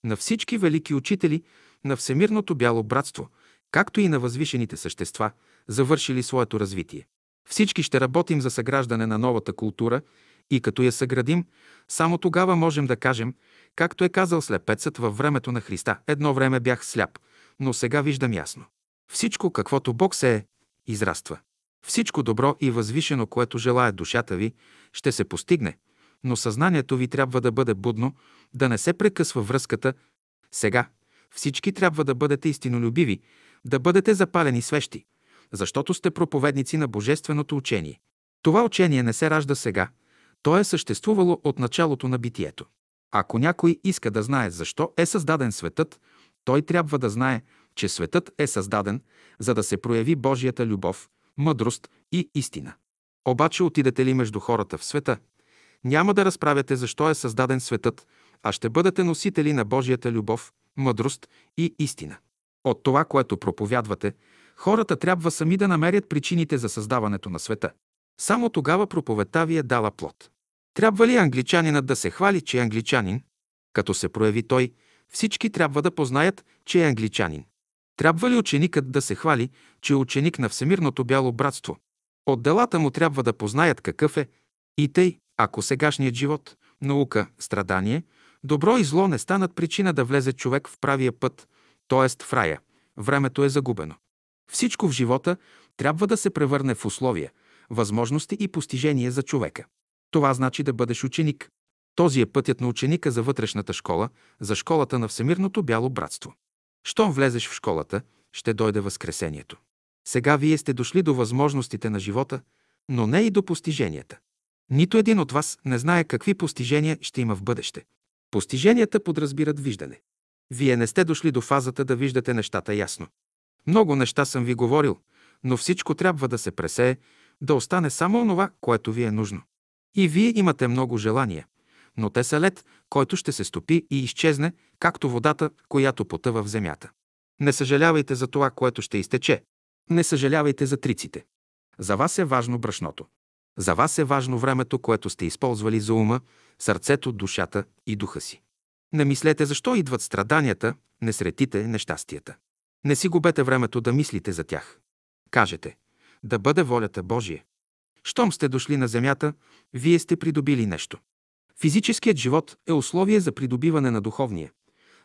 на всички велики учители, на Всемирното бяло братство, както и на възвишените същества, завършили своето развитие. Всички ще работим за съграждане на новата култура и като я съградим, само тогава можем да кажем, както е казал слепецът във времето на Христа. Едно време бях сляп, но сега виждам ясно. Всичко, каквото Бог се е, израства. Всичко добро и възвишено, което желая душата ви, ще се постигне, но съзнанието ви трябва да бъде будно, да не се прекъсва връзката. Сега всички трябва да бъдете истинолюбиви, да бъдете запалени свещи, защото сте проповедници на Божественото учение. Това учение не се ражда сега, то е съществувало от началото на битието. Ако някой иска да знае защо е създаден светът, той трябва да знае, че светът е създаден, за да се прояви Божията любов, мъдрост и истина. Обаче отидете ли между хората в света, няма да разправяте защо е създаден светът, а ще бъдете носители на Божията любов, мъдрост и истина. От това, което проповядвате, хората трябва сами да намерят причините за създаването на света. Само тогава проповедта ви е дала плод. Трябва ли англичанинът да се хвали, че е англичанин? Като се прояви той, всички трябва да познаят, че е англичанин. Трябва ли ученикът да се хвали, че е ученик на Всемирното бяло братство? От делата му трябва да познаят какъв е. И тъй, ако сегашният живот, наука, страдание, добро и зло не станат причина да влезе човек в правия път, т.е. в рая, времето е загубено. Всичко в живота трябва да се превърне в условия, възможности и постижения за човека. Това значи да бъдеш ученик. Този е пътят на ученика за вътрешната школа, за школата на Всемирното бяло братство. Щом влезеш в школата, ще дойде Възкресението. Сега вие сте дошли до възможностите на живота, но не и до постиженията. Нито един от вас не знае какви постижения ще има в бъдеще. Постиженията подразбират виждане. Вие не сте дошли до фазата да виждате нещата ясно. Много неща съм ви говорил, но всичко трябва да се пресее, да остане само онова, което ви е нужно. И вие имате много желания, но те са лед, който ще се стопи и изчезне, както водата, която потъва в земята. Не съжалявайте за това, което ще изтече. Не съжалявайте за триците. За вас е важно брашното. За вас е важно времето, което сте използвали за ума, сърцето, душата и духа си. Не мислете защо идват страданията, несретите, нещастията. Не си губете времето да мислите за тях. Кажете, да бъде волята Божия. Щом сте дошли на земята, вие сте придобили нещо. Физическият живот е условие за придобиване на духовния.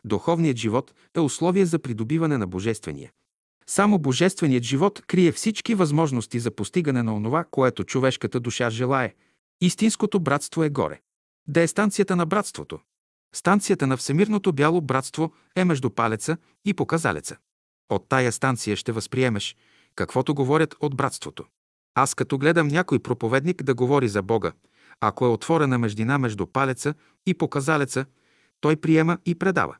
Духовният живот е условие за придобиване на божествения. Само божественият живот крие всички възможности за постигане на онова, което човешката душа желае. Истинското братство е горе. Де е станцията на братството? Станцията на Всемирното бяло братство е между палеца и показалеца. От тая станция ще възприемеш каквото говорят от братството. Аз като гледам някой проповедник да говори за Бога, ако е отворена междина между палеца и показалеца, той приема и предава.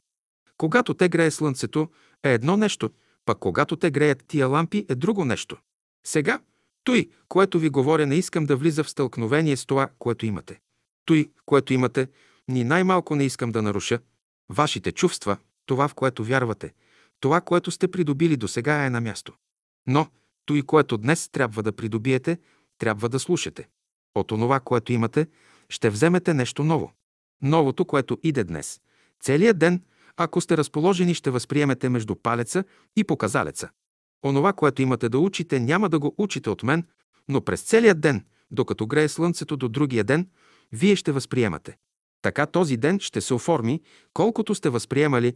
Когато те грее слънцето, е едно нещо, пък когато те греят тия лампи, е друго нещо. Сега, той, което ви говоря, не искам да влиза в стълкновение с това, което имате. Той, което имате, ни най-малко не искам да наруша. Вашите чувства, това, в което вярвате, това, което сте придобили до сега е на място. Но, той, което днес трябва да придобиете, трябва да слушате. От онова, което имате, ще вземете нещо ново. Новото, което иде днес. Целият ден, ако сте разположени, ще възприемете между палеца и показалеца. Онова, което имате да учите, няма да го учите от мен, но през целият ден, докато грее слънцето до другия ден, вие ще възприемате. Така този ден ще се оформи, колкото сте възприемали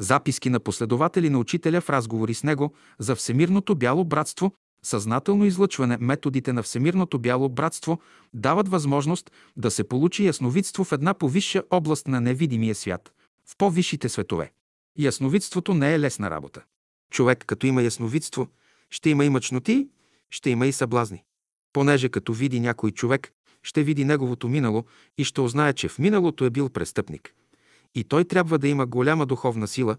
записки на последователи на учителя в разговори с него за Всемирното бяло братство съзнателно излъчване, методите на Всемирното бяло братство дават възможност да се получи ясновидство в една повисша област на невидимия свят, в по-висшите светове. Ясновидството не е лесна работа. Човек, като има ясновидство, ще има и мъчноти, ще има и съблазни. Понеже като види някой човек, ще види неговото минало и ще узнае, че в миналото е бил престъпник. И той трябва да има голяма духовна сила,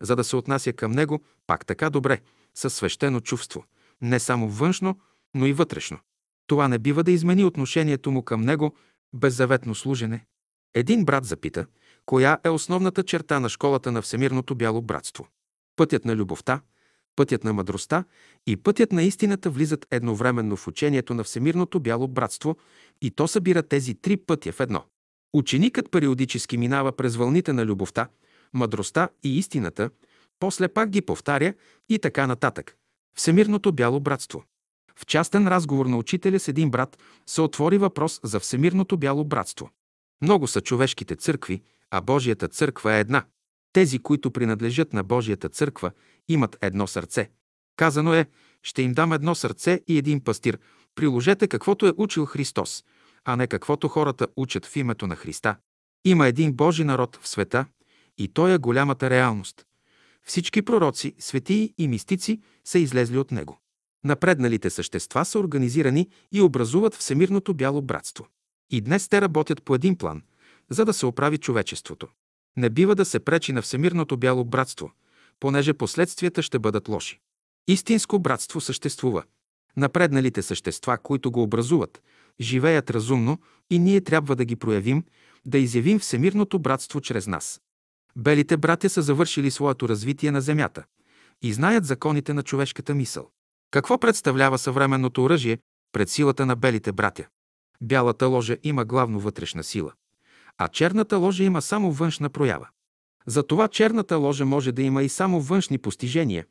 за да се отнася към него пак така добре, със свещено чувство, не само външно, но и вътрешно. Това не бива да измени отношението му към него беззаветно служене. Един брат запита, коя е основната черта на школата на Всемирното бяло братство. Пътят на любовта, пътят на мъдростта и пътят на истината влизат едновременно в учението на Всемирното бяло братство и то събира тези три пътя в едно. Ученикът периодически минава през вълните на любовта, мъдростта и истината, после пак ги повтаря и така нататък. Всемирното бяло братство. В частен разговор на учителя с един брат се отвори въпрос за Всемирното бяло братство. Много са човешките църкви, а Божията църква е една. Тези, които принадлежат на Божията църква, имат едно сърце. Казано е, ще им дам едно сърце и един пастир. Приложете каквото е учил Христос, а не каквото хората учат в името на Христа. Има един Божи народ в света и той е голямата реалност. Всички пророци, светии и мистици са излезли от него. Напредналите същества са организирани и образуват Всемирното бяло братство. И днес те работят по един план, за да се оправи човечеството. Не бива да се пречи на Всемирното бяло братство, понеже последствията ще бъдат лоши. Истинско братство съществува. Напредналите същества, които го образуват, живеят разумно и ние трябва да ги проявим, да изявим Всемирното братство чрез нас. Белите братя са завършили своето развитие на Земята и знаят законите на човешката мисъл. Какво представлява съвременното оръжие пред силата на белите братя? Бялата ложа има главно вътрешна сила, а черната ложа има само външна проява. Затова черната ложа може да има и само външни постижения,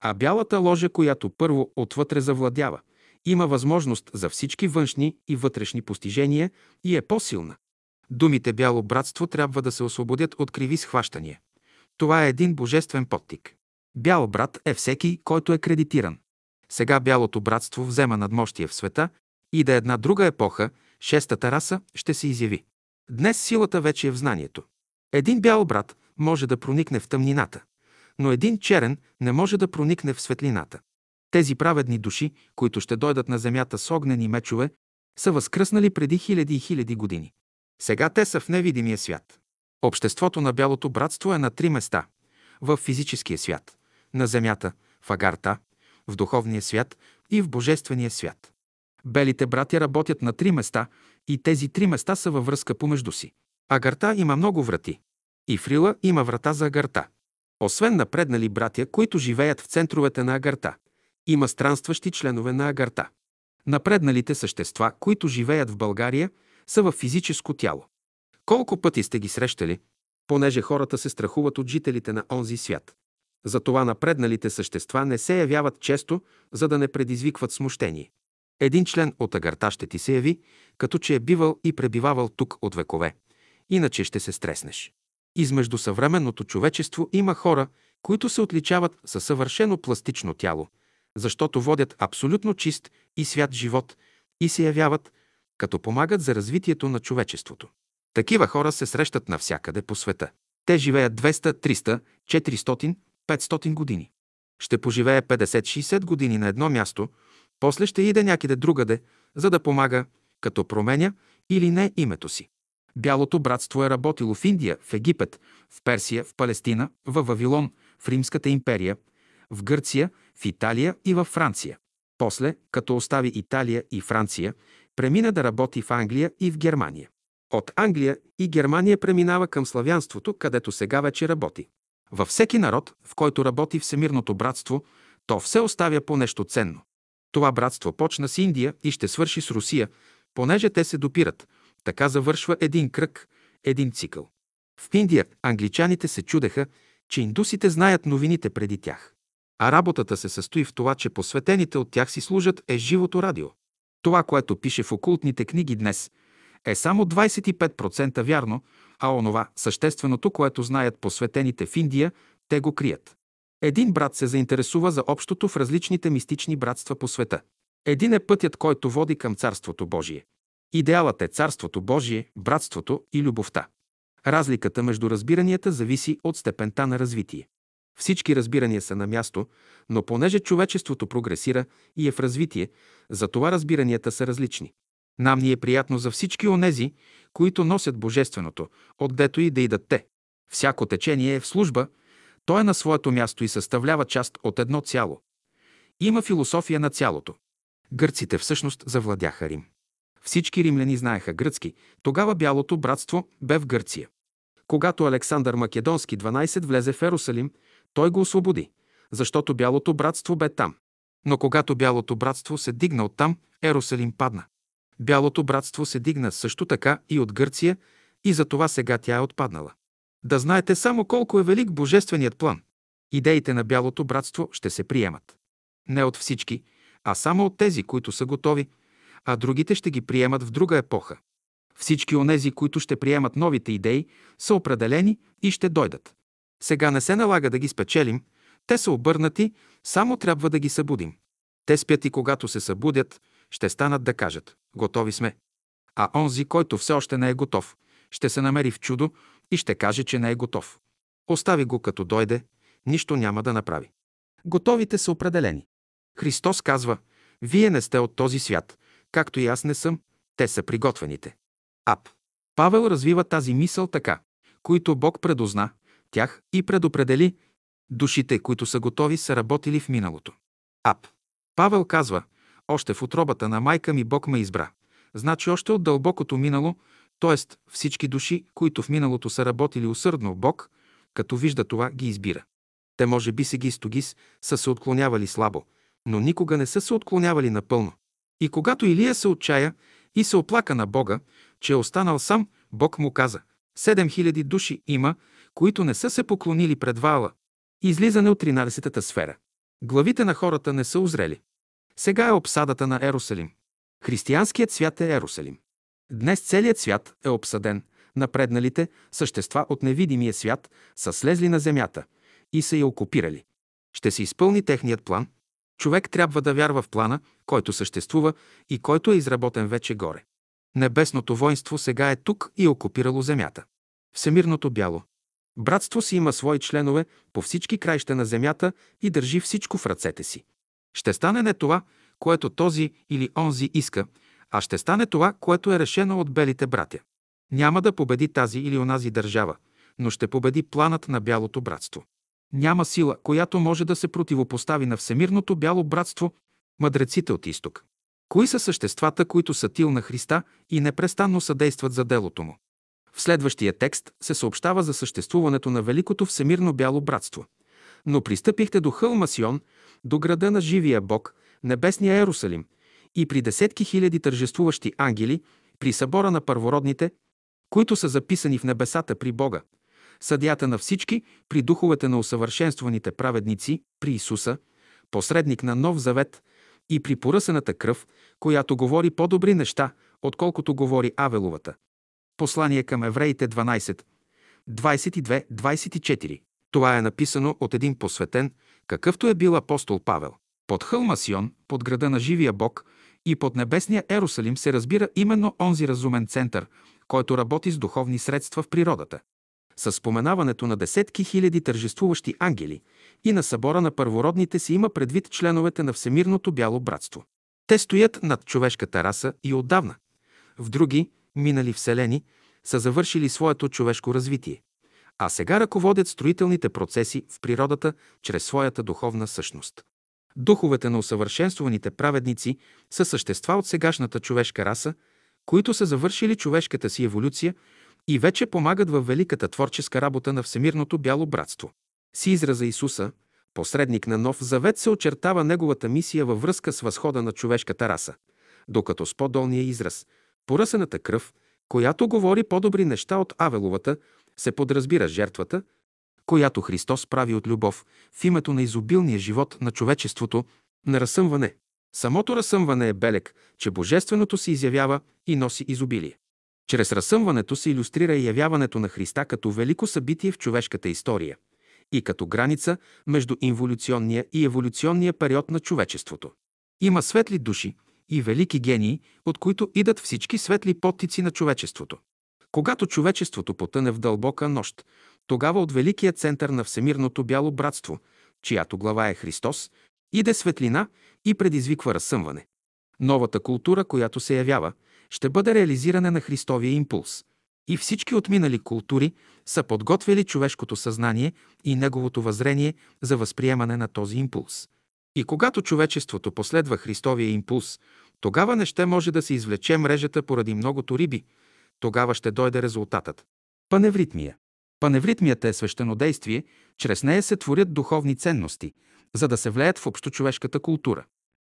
а бялата ложа, която първо отвътре завладява, има възможност за всички външни и вътрешни постижения и е по-силна. Думите бяло братство трябва да се освободят от криви схващания. Това е един божествен подтик. Бял брат е всеки, който е кредитиран. Сега бялото братство взема надмощие в света и да една друга епоха, шестата раса, ще се изяви. Днес силата вече е в знанието. Един бял брат може да проникне в тъмнината, но един черен не може да проникне в светлината. Тези праведни души, които ще дойдат на земята с огнени мечове, са възкръснали преди хиляди и хиляди години. Сега те са в невидимия свят. Обществото на Бялото братство е на три места – в физическия свят, на земята, в агарта, в духовния свят и в божествения свят. Белите братя работят на три места и тези три места са във връзка помежду си. Агарта има много врати. И в Рила има врата за Агарта. Освен напреднали братя, които живеят в центровете на Агарта, има странстващи членове на Агарта. Напредналите същества, които живеят в България, са в физическо тяло. Колко пъти сте ги срещали, понеже хората се страхуват от жителите на онзи свят. Затова напредналите същества не се явяват често, за да не предизвикват смущение. Един член от агарта ще ти се яви, като че е бивал и пребивавал тук от векове. Иначе ще се стреснеш. Измежду съвременното човечество има хора, които се отличават със съвършено пластично тяло, защото водят абсолютно чист и свят живот и се явяват, като помагат за развитието на човечеството. Такива хора се срещат навсякъде по света. Те живеят 200, 300, 400, 500 години. Ще поживее 50-60 години на едно място, после ще иде някъде другаде, за да помага, като променя или не името си. Бялото братство е работило в Индия, в Египет, в Персия, в Палестина, в Вавилон, в Римската империя, в Гърция, в Италия и в Франция. После, като остави Италия и Франция, премина да работи в Англия и в Германия. От Англия и Германия преминава към славянството, където сега вече работи. Във всеки народ, в който работи Всемирното братство, то все оставя по нещо ценно. Това братство почна с Индия и ще свърши с Русия, понеже те се допират. Така завършва един кръг, един цикъл. В Индия англичаните се чудеха, че индусите знаят новините преди тях. А работата се състои в това, че посветените от тях си служат е живото радио. Това, което пише в окултните книги днес, е само 25% вярно, а онова, същественото, което знаят посветените в Индия, те го крият. Един брат се заинтересува за общото в различните мистични братства по света. Един е пътят, който води към Царството Божие. Идеалът е Царството Божие, братството и любовта. Разликата между разбиранията зависи от степента на развитие. Всички разбирания са на място, но понеже човечеството прогресира и е в развитие, затова разбиранията са различни. Нам ни е приятно за всички онези, които носят Божественото, отдето и да идат те. Всяко течение е в служба, то е на своето място и съставлява част от едно цяло. Има философия на цялото. Гърците всъщност завладяха Рим. Всички римляни знаеха гръцки, тогава Бялото братство бе в Гърция. Когато Александър Македонски 12 влезе в Ерусалим, той го освободи, защото Бялото братство бе там. Но когато Бялото братство се дигна оттам, Ерусалим падна. Бялото братство се дигна също така и от Гърция и за това сега тя е отпаднала. Да знаете само колко е велик божественият план. Идеите на Бялото братство ще се приемат. Не от всички, а само от тези, които са готови, а другите ще ги приемат в друга епоха. Всички онези, които ще приемат новите идеи, са определени и ще дойдат. Сега не се налага да ги спечелим, те са обърнати, само трябва да ги събудим. Те спят и когато се събудят, ще станат да кажат «Готови сме». А онзи, който все още не е готов, ще се намери в чудо и ще каже, че не е готов. Остави го като дойде, нищо няма да направи. Готовите са определени. Христос казва, вие не сте от този свят, както и аз не съм, те са приготвените. Ап. Павел развива тази мисъл така, които Бог предозна, тях и предопредели, душите, които са готови, са работили в миналото. Ап. Павел казва, още в отробата на майка ми Бог ме избра. Значи още от дълбокото минало, т.е. всички души, които в миналото са работили усърдно Бог, като вижда това, ги избира. Те може би ги стогис са се отклонявали слабо, но никога не са се отклонявали напълно. И когато Илия се отчая и се оплака на Бога, че е останал сам, Бог му каза, седем хиляди души има, които не са се поклонили пред Вала. Излизане от 13-та сфера. Главите на хората не са озрели. Сега е обсадата на Ерусалим. Християнският свят е Ерусалим. Днес целият свят е обсаден. Напредналите същества от невидимия свят са слезли на земята и са я окупирали. Ще се изпълни техният план. Човек трябва да вярва в плана, който съществува и който е изработен вече горе. Небесното воинство сега е тук и е окупирало земята. Всемирното бяло. Братство си има свои членове по всички краища на земята и държи всичко в ръцете си. Ще стане не това, което този или онзи иска, а ще стане това, което е решено от белите братя. Няма да победи тази или онази държава, но ще победи планът на бялото братство. Няма сила, която може да се противопостави на всемирното бяло братство, мъдреците от изток. Кои са съществата, които са тил на Христа и непрестанно съдействат за делото му? В следващия текст се съобщава за съществуването на Великото Всемирно Бяло Братство. Но пристъпихте до хълма Сион, до града на живия Бог, небесния Ерусалим, и при десетки хиляди тържествуващи ангели, при събора на първородните, които са записани в небесата при Бога, съдята на всички, при духовете на усъвършенстваните праведници, при Исуса, посредник на нов завет и при поръсената кръв, която говори по-добри неща, отколкото говори Авеловата. Послание към евреите 12, 22-24. Това е написано от един посветен, какъвто е бил апостол Павел. Под хълма Сион, под града на живия Бог и под небесния Ерусалим се разбира именно онзи разумен център, който работи с духовни средства в природата. С споменаването на десетки хиляди тържествуващи ангели и на събора на първородните си има предвид членовете на Всемирното бяло братство. Те стоят над човешката раса и отдавна. В други, минали вселени, са завършили своето човешко развитие, а сега ръководят строителните процеси в природата чрез своята духовна същност. Духовете на усъвършенстваните праведници са същества от сегашната човешка раса, които са завършили човешката си еволюция и вече помагат във великата творческа работа на Всемирното бяло братство. С израза Исуса, посредник на нов завет, се очертава неговата мисия във връзка с възхода на човешката раса, докато с по-долния израз, поръсената кръв, която говори по-добри неща от Авеловата, се подразбира жертвата, която Христос прави от любов в името на изобилния живот на човечеството, на разсъмване. Самото разсъмване е белег, че Божественото се изявява и носи изобилие. Чрез разсъмването се иллюстрира явяването на Христа като велико събитие в човешката история и като граница между инволюционния и еволюционния период на човечеството. Има светли души и велики гении, от които идат всички светли подтици на човечеството. Когато човечеството потъне в дълбока нощ, тогава от великия център на Всемирното бяло братство, чиято глава е Христос, иде светлина и предизвиква разсъмване. Новата култура, която се явява, ще бъде реализиране на Христовия импулс. И всички отминали култури са подготвили човешкото съзнание и неговото въззрение за възприемане на този импулс. И когато човечеството последва Христовия импулс, тогава не ще може да се извлече мрежата поради многото риби. Тогава ще дойде резултатът. Паневритмия. Паневритмията е свещенодействие, чрез нея се творят духовни ценности, за да се влеят в общочовешката култура.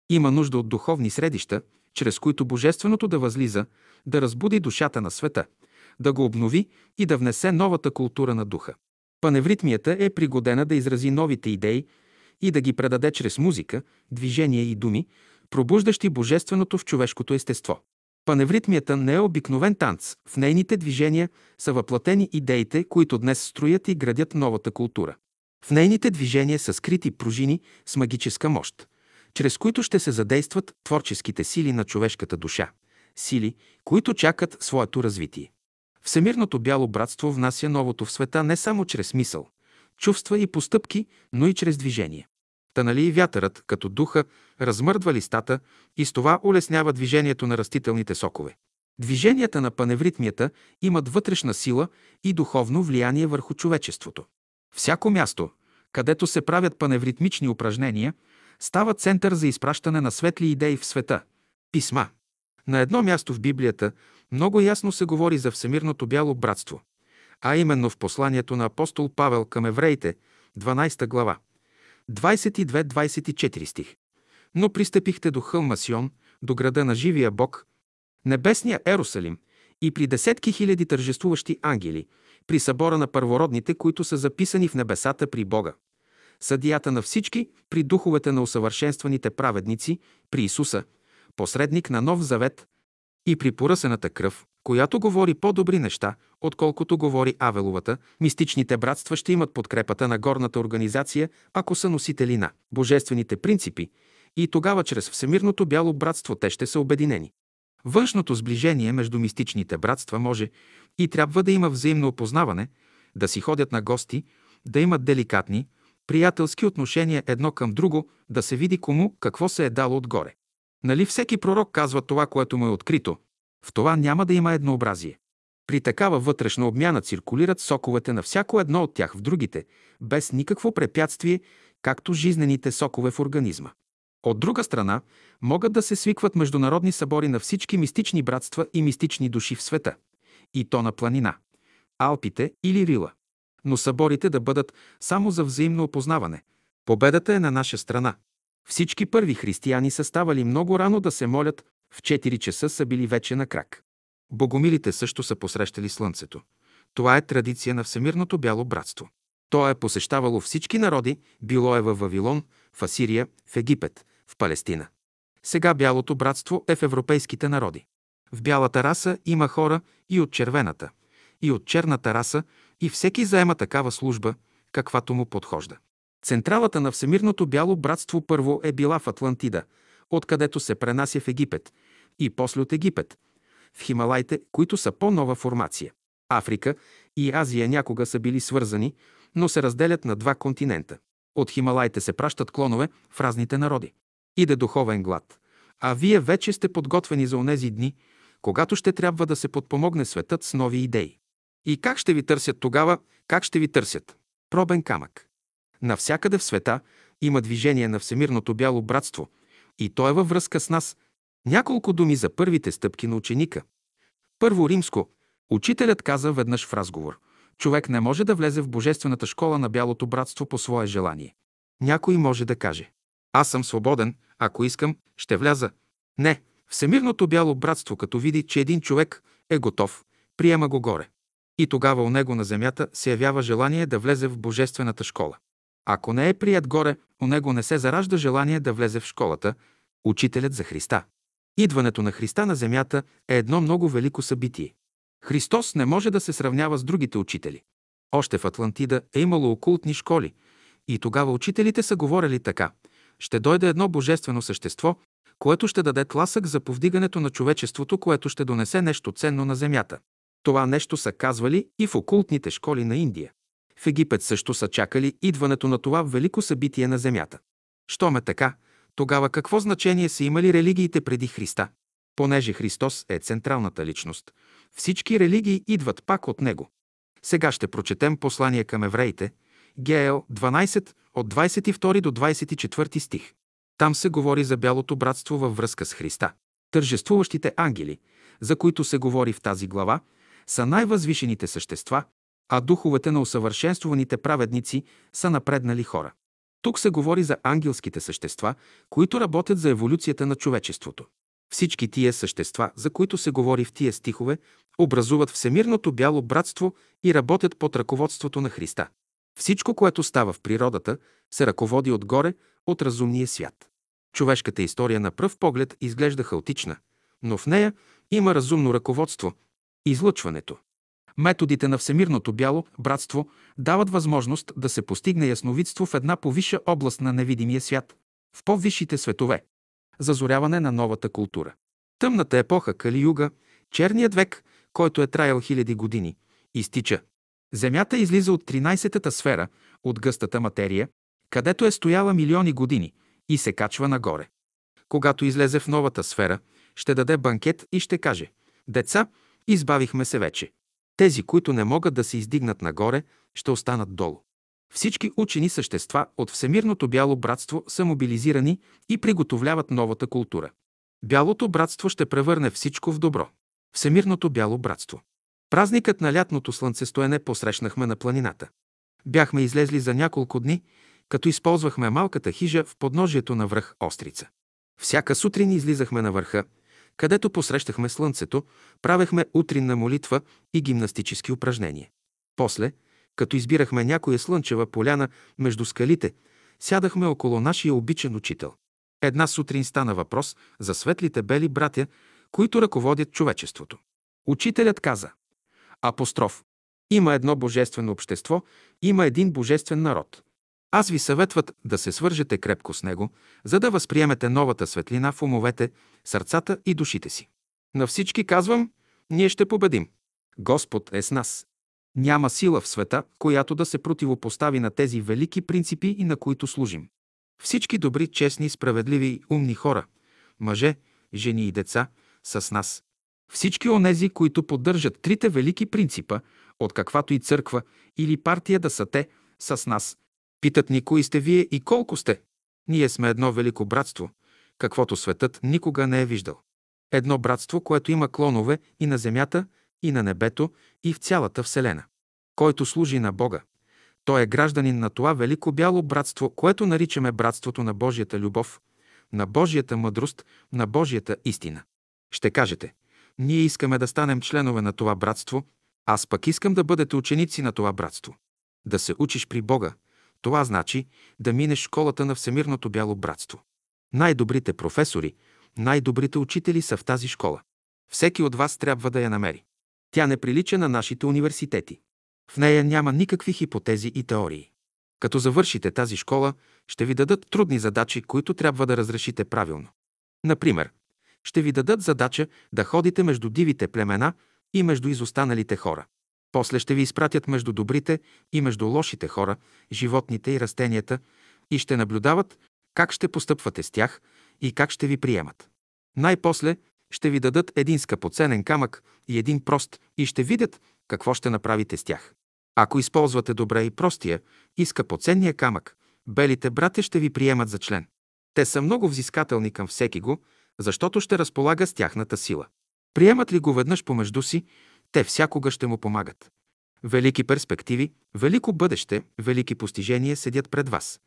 Има нужда от духовни средища, чрез които Божественото да възлиза, да разбуди душата на света, да го обнови и да внесе новата култура на духа. Паневритмията е пригодена да изрази новите идеи и да ги предаде чрез музика, движение и думи, пробуждащи Божественото в човешкото естество. Паневритмията не е обикновен танц. В нейните движения са въплатени идеите, които днес строят и градят новата култура. В нейните движения са скрити пружини с магическа мощ, чрез които ще се задействат творческите сили на човешката душа, сили, които чакат своето развитие. Всемирното бяло братство внася новото в света не само чрез мисъл, чувства и постъпки, но и чрез движение. Та нали и вятърът, като духа, размърдва листата и с това улеснява движението на растителните сокове. Движенията на паневритмията имат вътрешна сила и духовно влияние върху човечеството. Всяко място, където се правят паневритмични упражнения, става център за изпращане на светли идеи в света – писма. На едно място в Библията много ясно се говори за Всемирното бяло братство, а именно в посланието на апостол Павел към евреите, 12 глава, 22-24 стих. Но пристъпихте до хълма Сион, до града на живия Бог, небесния Ерусалим и при десетки хиляди тържествуващи ангели, при събора на първородните, които са записани в небесата при Бога. Съдията на всички, при духовете на усъвършенстваните праведници, при Исуса, посредник на нов завет и при поръсената кръв, която говори по-добри неща, отколкото говори Авеловата, мистичните братства ще имат подкрепата на горната организация, ако са носители на божествените принципи, и тогава чрез Всемирното бяло братство те ще са обединени. Външното сближение между мистичните братства може и трябва да има взаимно опознаване, да си ходят на гости, да имат деликатни, приятелски отношения едно към друго, да се види кому какво се е дало отгоре. Нали всеки пророк казва това, което му е открито? В това няма да има еднообразие. При такава вътрешна обмяна циркулират соковете на всяко едно от тях в другите, без никакво препятствие, както жизнените сокове в организма. От друга страна, могат да се свикват международни събори на всички мистични братства и мистични души в света. И то на планина, Алпите или Рила. Но съборите да бъдат само за взаимно опознаване. Победата е на наша страна. Всички първи християни са ставали много рано да се молят, в 4 часа са били вече на крак. Богомилите също са посрещали слънцето. Това е традиция на Всемирното бяло братство. То е посещавало всички народи, било е във Вавилон, в Асирия, в Египет, в Палестина. Сега бялото братство е в европейските народи. В бялата раса има хора и от червената, и от черната раса, и всеки заема такава служба, каквато му подхожда. Централата на Всемирното бяло братство първо е била в Атлантида, откъдето се пренася в Египет, и после от Египет, в Хималайте, които са по-нова формация. Африка и Азия някога са били свързани, но се разделят на два континента. От Хималайте се пращат клонове в разните народи. Иде духовен глад. А вие вече сте подготвени за онези дни, когато ще трябва да се подпомогне светът с нови идеи. И как ще ви търсят тогава? Как ще ви търсят? Пробен камък. Навсякъде в света има движение на Всемирното бяло братство и то е във връзка с нас. Няколко думи за първите стъпки на ученика. Първо римско. Учителят каза веднъж в разговор. Човек не може да влезе в божествената школа на бялото братство по свое желание. Някой може да каже. Аз съм свободен, ако искам, ще вляза. Не, Всемирното бяло братство, като види, че един човек е готов, приема го горе. И тогава у него на земята се явява желание да влезе в божествената школа. Ако не е прият горе, у него не се заражда желание да влезе в школата, учителят за Христа. Идването на Христа на земята е едно много велико събитие. Христос не може да се сравнява с другите учители. Още в Атлантида е имало окултни школи и тогава учителите са говорили така. Ще дойде едно божествено същество, което ще даде тласък за повдигането на човечеството, което ще донесе нещо ценно на земята. Това нещо са казвали и в окултните школи на Индия. В Египет също са чакали идването на това велико събитие на земята. Щом е така, тогава какво значение са имали религиите преди Христа? Понеже Христос е централната личност, всички религии идват пак от Него. Сега ще прочетем послание към евреите, Геел 12, от 22 до 24 стих. Там се говори за бялото братство във връзка с Христа. Тържествуващите ангели, за които се говори в тази глава, са най-възвишените същества, а духовете на усъвършенствуваните праведници са напреднали хора. Тук се говори за ангелските същества, които работят за еволюцията на човечеството. Всички тия същества, за които се говори в тия стихове, образуват всемирното бяло братство и работят под ръководството на Христа. Всичко, което става в природата, се ръководи отгоре от разумния свят. Човешката история на пръв поглед изглежда хаотична, но в нея има разумно ръководство – излъчването. Методите на Всемирното бяло братство дават възможност да се постигне ясновидство в една повисша област на невидимия свят, в по-висшите светове. Зазоряване на новата култура. Тъмната епоха Кали-юга, черният век, който е траял хиляди години, изтича. Земята излиза от 13-та сфера, от гъстата материя, където е стояла милиони години и се качва нагоре. Когато излезе в новата сфера, ще даде банкет и ще каже «Деца, избавихме се вече. Тези, които не могат да се издигнат нагоре, ще останат долу. Всички учени същества от Всемирното бяло братство са мобилизирани и приготовляват новата култура. Бялото братство ще превърне всичко в добро. Всемирното бяло братство. Празникът на лятното слънцестоене посрещнахме на планината. Бяхме излезли за няколко дни, като използвахме малката хижа в подножието на връх Острица. Всяка сутрин излизахме на върха, където посрещахме слънцето, правехме утринна молитва и гимнастически упражнения. После, като избирахме някоя слънчева поляна между скалите, сядахме около нашия обичан учител. Една сутрин стана въпрос за светлите бели братя, които ръководят човечеството. Учителят каза Апостроф. Има едно божествено общество, има един божествен народ. Аз ви съветват да се свържете крепко с него, за да възприемете новата светлина в умовете, сърцата и душите си. На всички казвам, ние ще победим. Господ е с нас. Няма сила в света, която да се противопостави на тези велики принципи и на които служим. Всички добри, честни, справедливи, умни хора, мъже, жени и деца, са с нас. Всички онези, които поддържат трите велики принципа, от каквато и църква или партия да са те, са с нас. Питат ни кои сте вие и колко сте. Ние сме едно велико братство, каквото светът никога не е виждал. Едно братство, което има клонове и на земята, и на небето, и в цялата Вселена. Който служи на Бога, той е гражданин на това велико бяло братство, което наричаме братството на Божията любов, на Божията мъдрост, на Божията истина. Ще кажете, ние искаме да станем членове на това братство, аз пък искам да бъдете ученици на това братство. Да се учиш при Бога, това значи да минеш школата на Всемирното бяло братство. Най-добрите професори, най-добрите учители са в тази школа. Всеки от вас трябва да я намери. Тя не прилича на нашите университети. В нея няма никакви хипотези и теории. Като завършите тази школа, ще ви дадат трудни задачи, които трябва да разрешите правилно. Например, ще ви дадат задача да ходите между дивите племена и между изостаналите хора. После ще ви изпратят между добрите и между лошите хора, животните и растенията и ще наблюдават как ще постъпвате с тях и как ще ви приемат. Най-после ще ви дадат един скъпоценен камък и един прост и ще видят какво ще направите с тях. Ако използвате добре и простия и скъпоценния камък, белите братя ще ви приемат за член. Те са много взискателни към всеки го, защото ще разполага с тяхната сила. Приемат ли го веднъж помежду си, те всякога ще му помагат. Велики перспективи, велико бъдеще, велики постижения седят пред вас.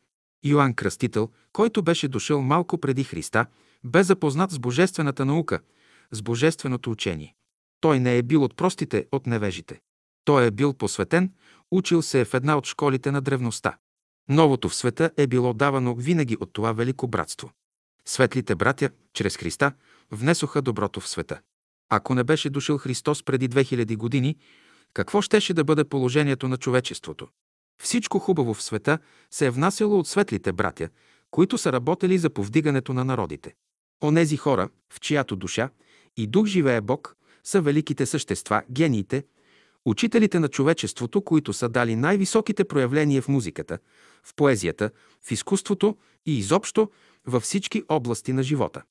Йоанн Кръстител, който беше дошъл малко преди Христа, бе запознат с божествената наука, с божественото учение. Той не е бил от простите, от невежите. Той е бил посветен, учил се е в една от школите на древността. Новото в света е било давано винаги от това велико братство. Светлите братя, чрез Христа, внесоха доброто в света. Ако не беше дошъл Христос преди 2000 години, какво щеше да бъде положението на човечеството. Всичко хубаво в света се е внасяло от светлите братя, които са работели за повдигането на народите. Онези хора, в чиято душа и дух живее Бог, са великите същества, гениите, учителите на човечеството, които са дали най-високите проявления в музиката, в поезията, в изкуството и изобщо във всички области на живота.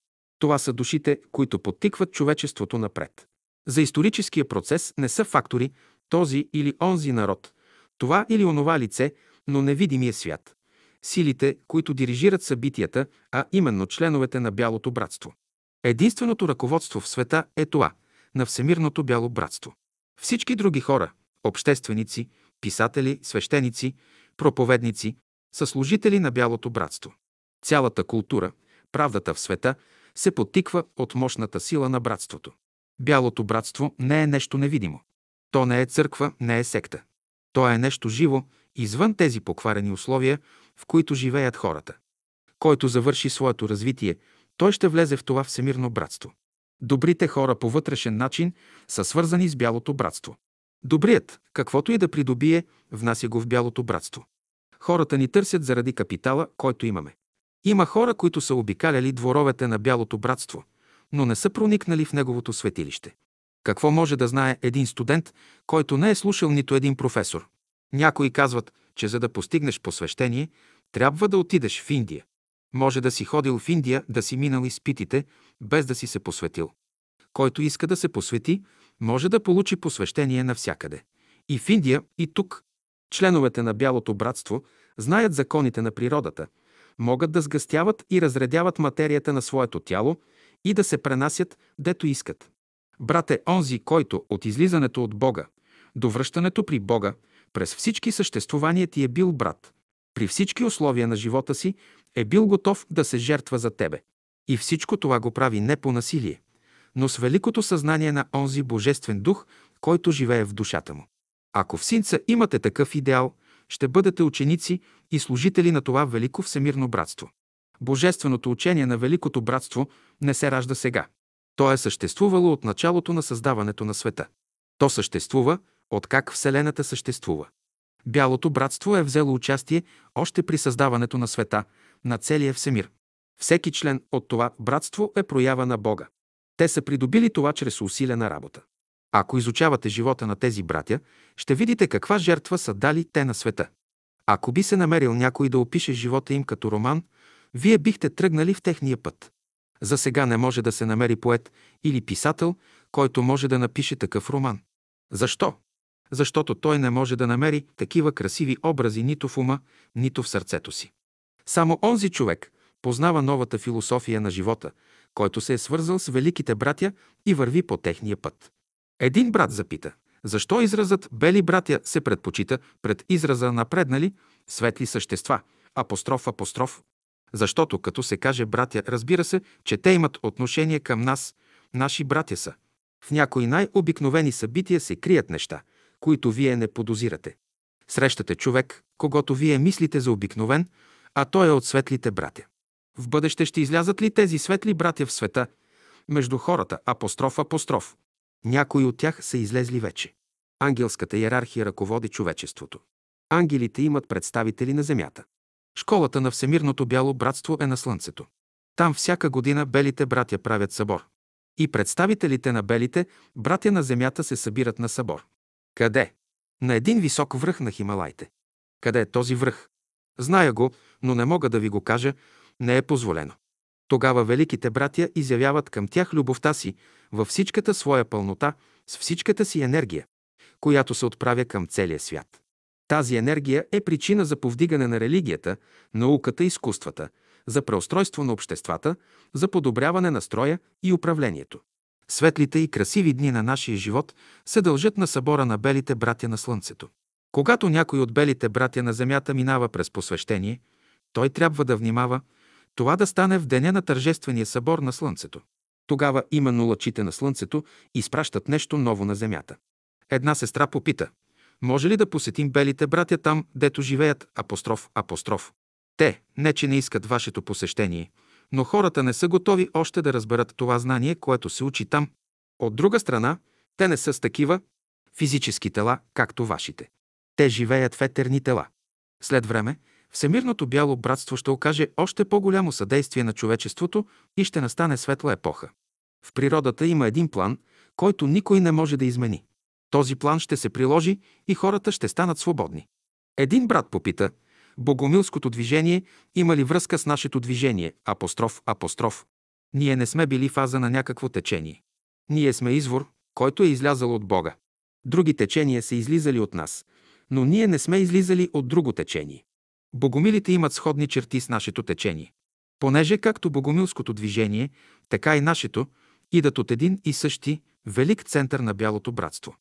Това са душите, които подтикват човечеството напред. За историческия процес не са фактори този или онзи народ, това или онова лице, но невидимия свят. Силите, които дирижират събитията, а именно членовете на Бялото братство. Единственото ръководство в света е това – на Всемирното бяло братство. Всички други хора – общественици, писатели, свещеници, проповедници – са служители на Бялото братство. Цялата култура, правдата в света се потиква от мощната сила на братството. Бялото братство не е нещо невидимо. То не е църква, не е секта. То е нещо живо, извън тези покварени условия, в които живеят хората. Който завърши своето развитие, той ще влезе в това всемирно братство. Добрите хора по вътрешен начин са свързани с бялото братство. Добрият, каквото и да придобие, внася го в бялото братство. Хората ни търсят заради капитала, който имаме. Има хора, които са обикаляли дворовете на бялото братство, но не са проникнали в неговото светилище. Какво може да знае един студент, който не е слушал нито един професор? Някои казват, че за да постигнеш посвещение, трябва да отидеш в Индия. Може да си ходил в Индия, да си минал изпитите, без да си се посветил. Който иска да се посвети, може да получи посвещение навсякъде. И в Индия, и тук. Членовете на Бялото братство знаят законите на природата, могат да сгъстяват и разредяват материята на своето тяло и да се пренасят, дето искат. Брат е онзи, който от излизането от Бога до връщането при Бога през всички съществувания ти е бил брат. При всички условия на живота си е бил готов да се жертва за тебе. И всичко това го прави не по насилие, но с великото съзнание на онзи божествен дух, който живее в душата му. Ако в синца имате такъв идеал, ще бъдете ученици и служители на това велико всемирно братство. Божественото учение на великото братство не се ражда сега. То е съществувало от началото на създаването на света. То съществува, откак Вселената съществува. Бялото братство е взело участие още при създаването на света, на целия Всемир. Всеки член от това братство е проява на Бога. Те са придобили това чрез усилена работа. Ако изучавате живота на тези братя, ще видите каква жертва са дали те на света. Ако би се намерил някой да опише живота им като роман, вие бихте тръгнали в техния път. За сега не може да се намери поет или писател, който може да напише такъв роман. Защо? Защото той не може да намери такива красиви образи нито в ума, нито в сърцето си. Само онзи човек познава новата философия на живота, който се е свързал с великите братя и върви по техния път. Един брат запита, защо изразът «бели братя» се предпочита пред израза «напреднали», светли същества, апостроф, апостроф, защото като се каже братя, разбира се, че те имат отношение към нас, наши братя са. В някои най-обикновени събития се крият неща, които вие не подозирате. Срещате човек, когато вие мислите за обикновен, а той е от светлите братя. В бъдеще ще излязат ли тези светли братя в света, между хората, апостроф, апостроф? Някои от тях са излезли вече. Ангелската иерархия ръководи човечеството. Ангелите имат представители на земята. Школата на Всемирното бяло братство е на Слънцето. Там всяка година белите братя правят събор. И представителите на белите братя на Земята се събират на събор. Къде? На един висок връх на Хималайте. Къде е този връх? Зная го, но не мога да ви го кажа, не е позволено. Тогава великите братя изявяват към тях любовта си във всичката своя пълнота, с всичката си енергия, която се отправя към целия свят. Тази енергия е причина за повдигане на религията, науката и изкуствата, за преустройство на обществата, за подобряване на строя и управлението. Светлите и красиви дни на нашия живот се дължат на събора на белите братя на Слънцето. Когато някой от белите братя на Земята минава през посвещение, той трябва да внимава това да стане в деня на тържествения събор на Слънцето. Тогава именно лъчите на Слънцето изпращат нещо ново на Земята. Една сестра попита – може ли да посетим белите братя там, дето живеят? Апостроф, апостроф. Те, не че не искат вашето посещение, но хората не са готови още да разберат това знание, което се учи там. От друга страна, те не са с такива физически тела, както вашите. Те живеят в етерни тела. След време, Всемирното бяло братство ще окаже още по-голямо съдействие на човечеството и ще настане светла епоха. В природата има един план, който никой не може да измени. Този план ще се приложи и хората ще станат свободни. Един брат попита, Богомилското движение има ли връзка с нашето движение? Апостроф, апостроф. Ние не сме били фаза на някакво течение. Ние сме извор, който е излязъл от Бога. Други течения са излизали от нас, но ние не сме излизали от друго течение. Богомилите имат сходни черти с нашето течение. Понеже както богомилското движение, така и нашето идат от един и същи велик център на бялото братство.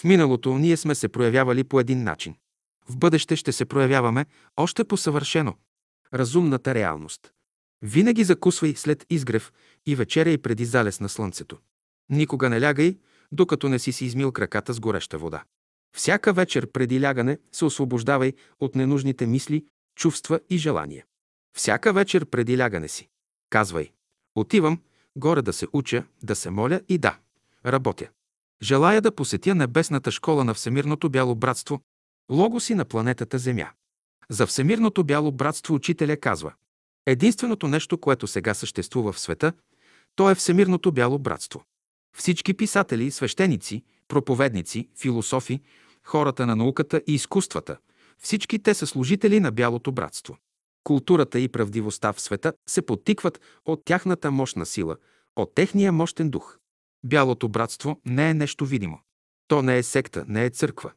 В миналото ние сме се проявявали по един начин. В бъдеще ще се проявяваме още по-съвършено. Разумната реалност. Винаги закусвай след изгрев и вечеряй преди залез на слънцето. Никога не лягай, докато не си си измил краката с гореща вода. Всяка вечер преди лягане се освобождавай от ненужните мисли, чувства и желания. Всяка вечер преди лягане си. Казвай, отивам горе да се уча, да се моля и да, работя. Желая да посетя небесната школа на Всемирното бяло братство, логоси на планетата Земя. За Всемирното бяло братство учителя казва Единственото нещо, което сега съществува в света, то е Всемирното бяло братство. Всички писатели, свещеници, проповедници, философи, хората на науката и изкуствата, всички те са служители на бялото братство. Културата и правдивостта в света се подтикват от тяхната мощна сила, от техния мощен дух. Бялото братство не е нещо видимо. То не е секта, не е църква.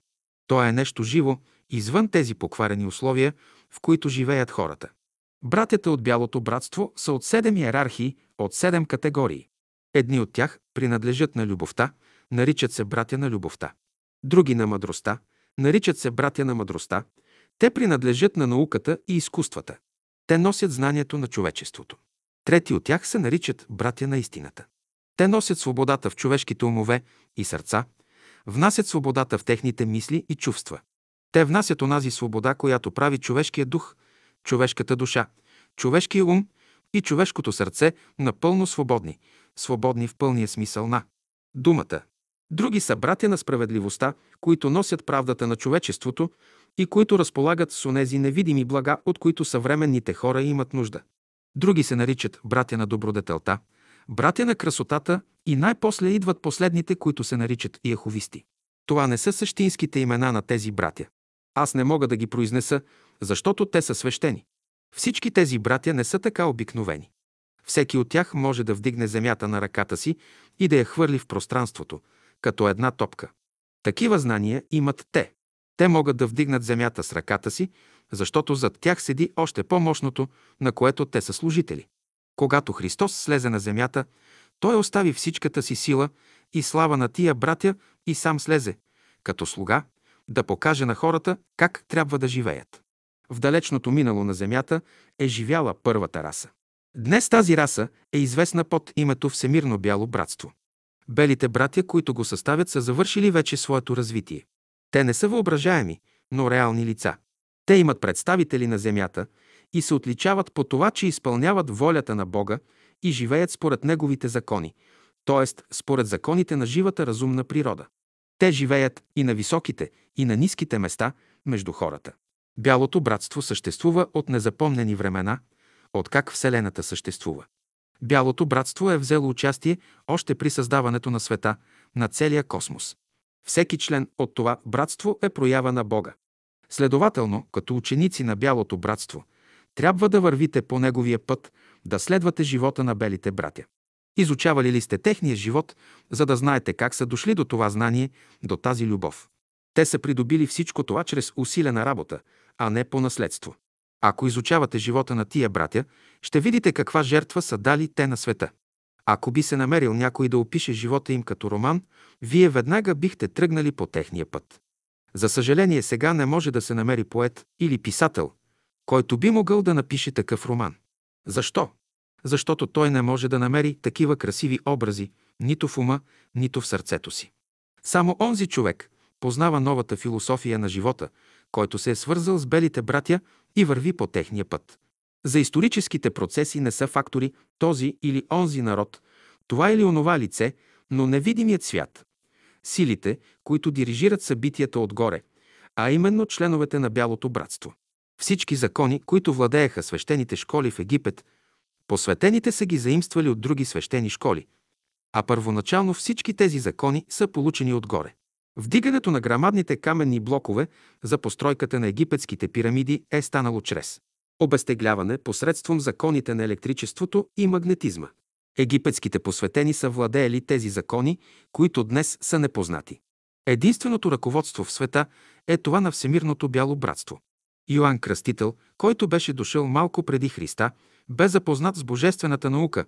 То е нещо живо, извън тези покварени условия, в които живеят хората. Братята от Бялото братство са от седем иерархии, от седем категории. Едни от тях принадлежат на любовта, наричат се братя на любовта. Други на мъдростта, наричат се братя на мъдростта. Те принадлежат на науката и изкуствата. Те носят знанието на човечеството. Трети от тях се наричат братя на истината. Те носят свободата в човешките умове и сърца, внасят свободата в техните мисли и чувства. Те внасят онази свобода, която прави човешкия дух, човешката душа, човешкия ум и човешкото сърце напълно свободни, свободни в пълния смисъл на думата. Други са братя на справедливостта, които носят правдата на човечеството и които разполагат с онези невидими блага, от които съвременните хора имат нужда. Други се наричат братя на добродетелта, братя на красотата и най-после идват последните, които се наричат яховисти. Това не са същинските имена на тези братя. Аз не мога да ги произнеса, защото те са свещени. Всички тези братя не са така обикновени. Всеки от тях може да вдигне земята на ръката си и да я хвърли в пространството, като една топка. Такива знания имат те. Те могат да вдигнат земята с ръката си, защото зад тях седи още по-мощното, на което те са служители. Когато Христос слезе на земята, Той остави всичката си сила и слава на тия братя и сам слезе, като слуга, да покаже на хората как трябва да живеят. В далечното минало на Земята е живяла първата раса. Днес тази раса е известна под името Всемирно бяло братство. Белите братя, които го съставят, са завършили вече своето развитие. Те не са въображаеми, но реални лица. Те имат представители на Земята и се отличават по това, че изпълняват волята на Бога и живеят според Неговите закони, т.е. според законите на живата разумна природа. Те живеят и на високите, и на ниските места между хората. Бялото братство съществува от незапомнени времена, откак Вселената съществува. Бялото братство е взело участие още при създаването на света, на целия космос. Всеки член от това братство е проява на Бога. Следователно, като ученици на Бялото братство, трябва да вървите по неговия път, да следвате живота на белите братя. Изучавали ли сте техния живот, за да знаете как са дошли до това знание, до тази любов? Те са придобили всичко това чрез усилена работа, а не по наследство. Ако изучавате живота на тия братя, ще видите каква жертва са дали те на света. Ако би се намерил някой да опише живота им като роман, вие веднага бихте тръгнали по техния път. За съжаление, сега не може да се намери поет или писател, който би могъл да напише такъв роман. Защо? Защото той не може да намери такива красиви образи нито в ума, нито в сърцето си. Само онзи човек познава новата философия на живота, който се е свързал с белите братя и върви по техния път. За историческите процеси не са фактори този или онзи народ, това или онова лице, но невидимият свят. силите, които дирижират събитията отгоре, а именно членовете на Бялото братство. Всички закони, които владееха свещените школи в Египет, посветените са ги заимствали от други свещени школи, а първоначално всички тези закони са получени отгоре. Вдигането на грамадните каменни блокове за постройката на египетските пирамиди е станало чрез обезтегляване посредством законите на електричеството и магнетизма. Египетските посветени са владеели тези закони, които днес са непознати. Единственото ръководство в света е това на Всемирното бяло братство. Йоанн Кръстител, който беше дошъл малко преди Христа, бе запознат с божествената наука,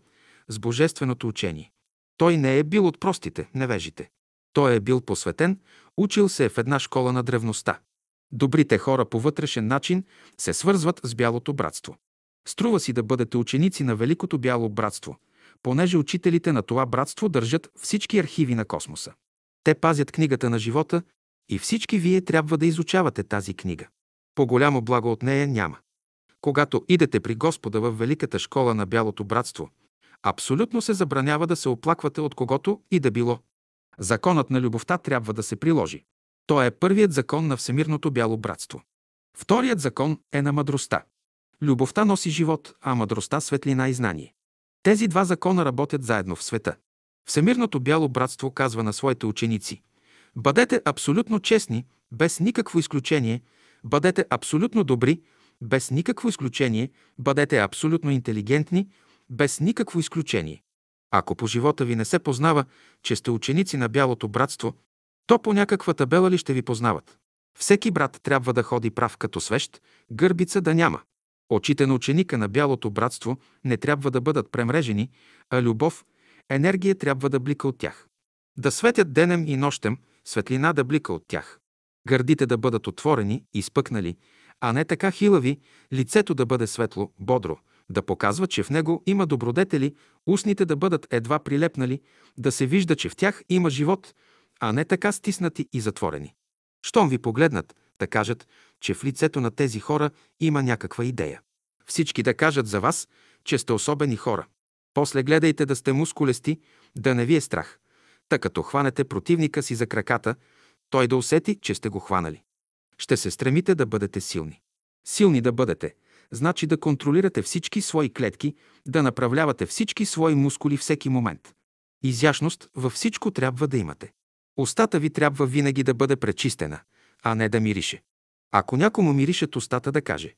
с божественото учение. Той не е бил от простите, невежите. Той е бил посветен, учил се е в една школа на древността. Добрите хора по вътрешен начин се свързват с Бялото братство. Струва си да бъдете ученици на Великото Бяло братство, понеже учителите на това братство държат всички архиви на космоса. Те пазят книгата на живота и всички вие трябва да изучавате тази книга. По-голямо благо от нея няма. Когато идете при Господа в Великата школа на Бялото братство, абсолютно се забранява да се оплаквате от когото и да било. Законът на любовта трябва да се приложи. Той е първият закон на Всемирното бяло братство. Вторият закон е на мъдростта. Любовта носи живот, а мъдростта – светлина и знание. Тези два закона работят заедно в света. Всемирното бяло братство казва на своите ученици Бъдете абсолютно честни, без никакво изключение, бъдете абсолютно добри, без никакво изключение, бъдете абсолютно интелигентни, без никакво изключение. Ако по живота ви не се познава, че сте ученици на Бялото братство, то по някаква табела ли ще ви познават? Всеки брат трябва да ходи прав като свещ, гърбица да няма. Очите на ученика на Бялото братство не трябва да бъдат премрежени, а любов, енергия трябва да блика от тях. Да светят денем и нощем, светлина да блика от тях. Гърдите да бъдат отворени, изпъкнали, а не така хилави, лицето да бъде светло, бодро, да показва, че в него има добродетели, устните да бъдат едва прилепнали, да се вижда, че в тях има живот, а не така стиснати и затворени. Щом ви погледнат, да кажат, че в лицето на тези хора има някаква идея. Всички да кажат за вас, че сте особени хора. После гледайте да сте мускулести, да не ви е страх. Та като хванете противника си за краката, той да усети, че сте го хванали. Ще се стремите да бъдете силни. Силни да бъдете, значи да контролирате всички свои клетки, да направлявате всички свои мускули всеки момент. Изящност във всичко трябва да имате. Устата ви трябва винаги да бъде пречистена, а не да мирише. Ако някому миришат устата да каже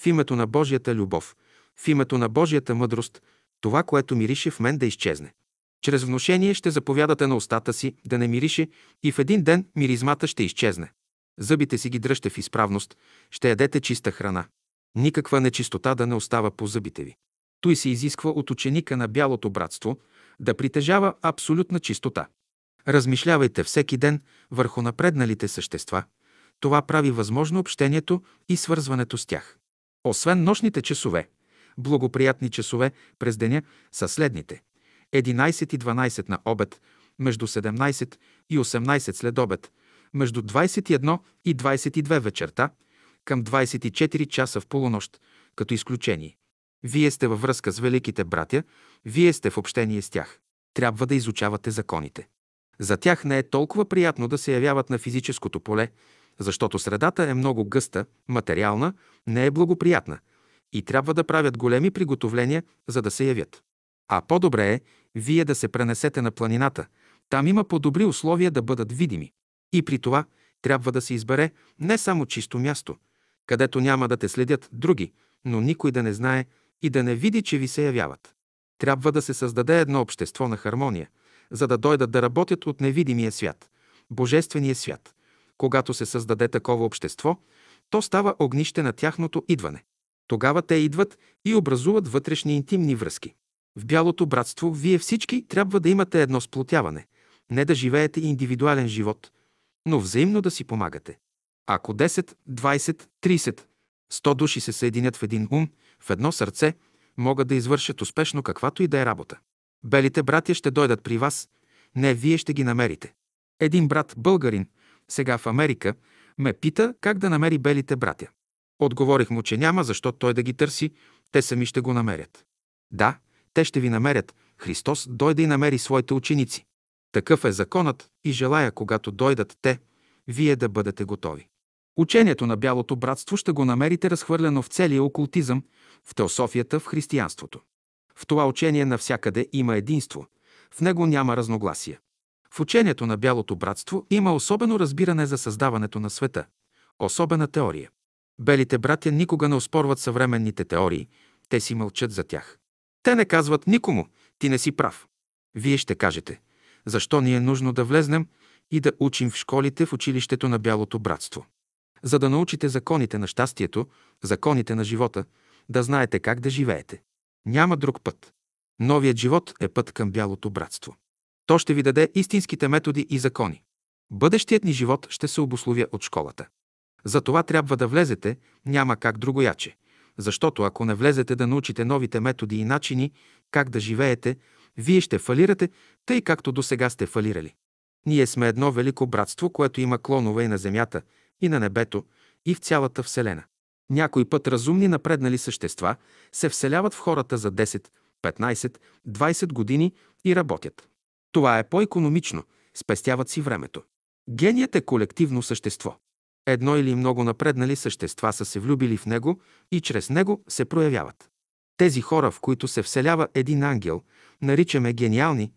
в името на Божията любов, в името на Божията мъдрост, това, което мирише в мен да изчезне. Чрез вношение ще заповядате на устата си да не мирише и в един ден миризмата ще изчезне. Зъбите си ги дръжте в изправност, ще ядете чиста храна. Никаква нечистота да не остава по зъбите ви. Той се изисква от ученика на Бялото братство да притежава абсолютна чистота. Размишлявайте всеки ден върху напредналите същества. Това прави възможно общението и свързването с тях. Освен нощните часове, благоприятни часове през деня са следните. 11 и 12 на обед, между 17 и 18 след обед, между 21 и 22 вечерта, към 24 часа в полунощ, като изключение. Вие сте във връзка с великите братя, вие сте в общение с тях. Трябва да изучавате законите. За тях не е толкова приятно да се явяват на физическото поле, защото средата е много гъста, материална, не е благоприятна и трябва да правят големи приготовления, за да се явят. А по-добре е вие да се пренесете на планината. Там има по-добри условия да бъдат видими. И при това трябва да се избере не само чисто място, където няма да те следят други, но никой да не знае и да не види, че ви се явяват. Трябва да се създаде едно общество на хармония, за да дойдат да работят от невидимия свят, Божествения свят. Когато се създаде такова общество, то става огнище на тяхното идване. Тогава те идват и образуват вътрешни интимни връзки. В бялото братство вие всички трябва да имате едно сплотяване, не да живеете индивидуален живот, но взаимно да си помагате. Ако 10, 20, 30, 100 души се съединят в един ум, в едно сърце, могат да извършат успешно каквато и да е работа. Белите братя ще дойдат при вас, не вие ще ги намерите. Един брат, българин, сега в Америка, ме пита как да намери белите братя. Отговорих му, че няма защо той да ги търси, те сами ще го намерят. Да, те ще ви намерят. Христос дойде и намери своите ученици. Такъв е законът и желая, когато дойдат те, вие да бъдете готови. Учението на Бялото братство ще го намерите разхвърлено в целия окултизъм, в теософията, в християнството. В това учение навсякъде има единство, в него няма разногласия. В учението на Бялото братство има особено разбиране за създаването на света, особена теория. Белите братя никога не оспорват съвременните теории, те си мълчат за тях. Те не казват никому, ти не си прав. Вие ще кажете, защо ни е нужно да влезнем и да учим в школите в училището на Бялото братство. За да научите законите на щастието, законите на живота, да знаете как да живеете. Няма друг път. Новият живот е път към Бялото братство. То ще ви даде истинските методи и закони. Бъдещият ни живот ще се обословя от школата. За това трябва да влезете, няма как другояче. Защото ако не влезете да научите новите методи и начини как да живеете, вие ще фалирате, тъй както до сега сте фалирали. Ние сме едно велико братство, което има клонове и на земята, и на небето, и в цялата Вселена. Някой път разумни напреднали същества се вселяват в хората за 10, 15, 20 години и работят. Това е по-економично, спестяват си времето. Геният е колективно същество. Едно или много напреднали същества са се влюбили в него и чрез него се проявяват. Тези хора, в които се вселява един ангел, наричаме гениални,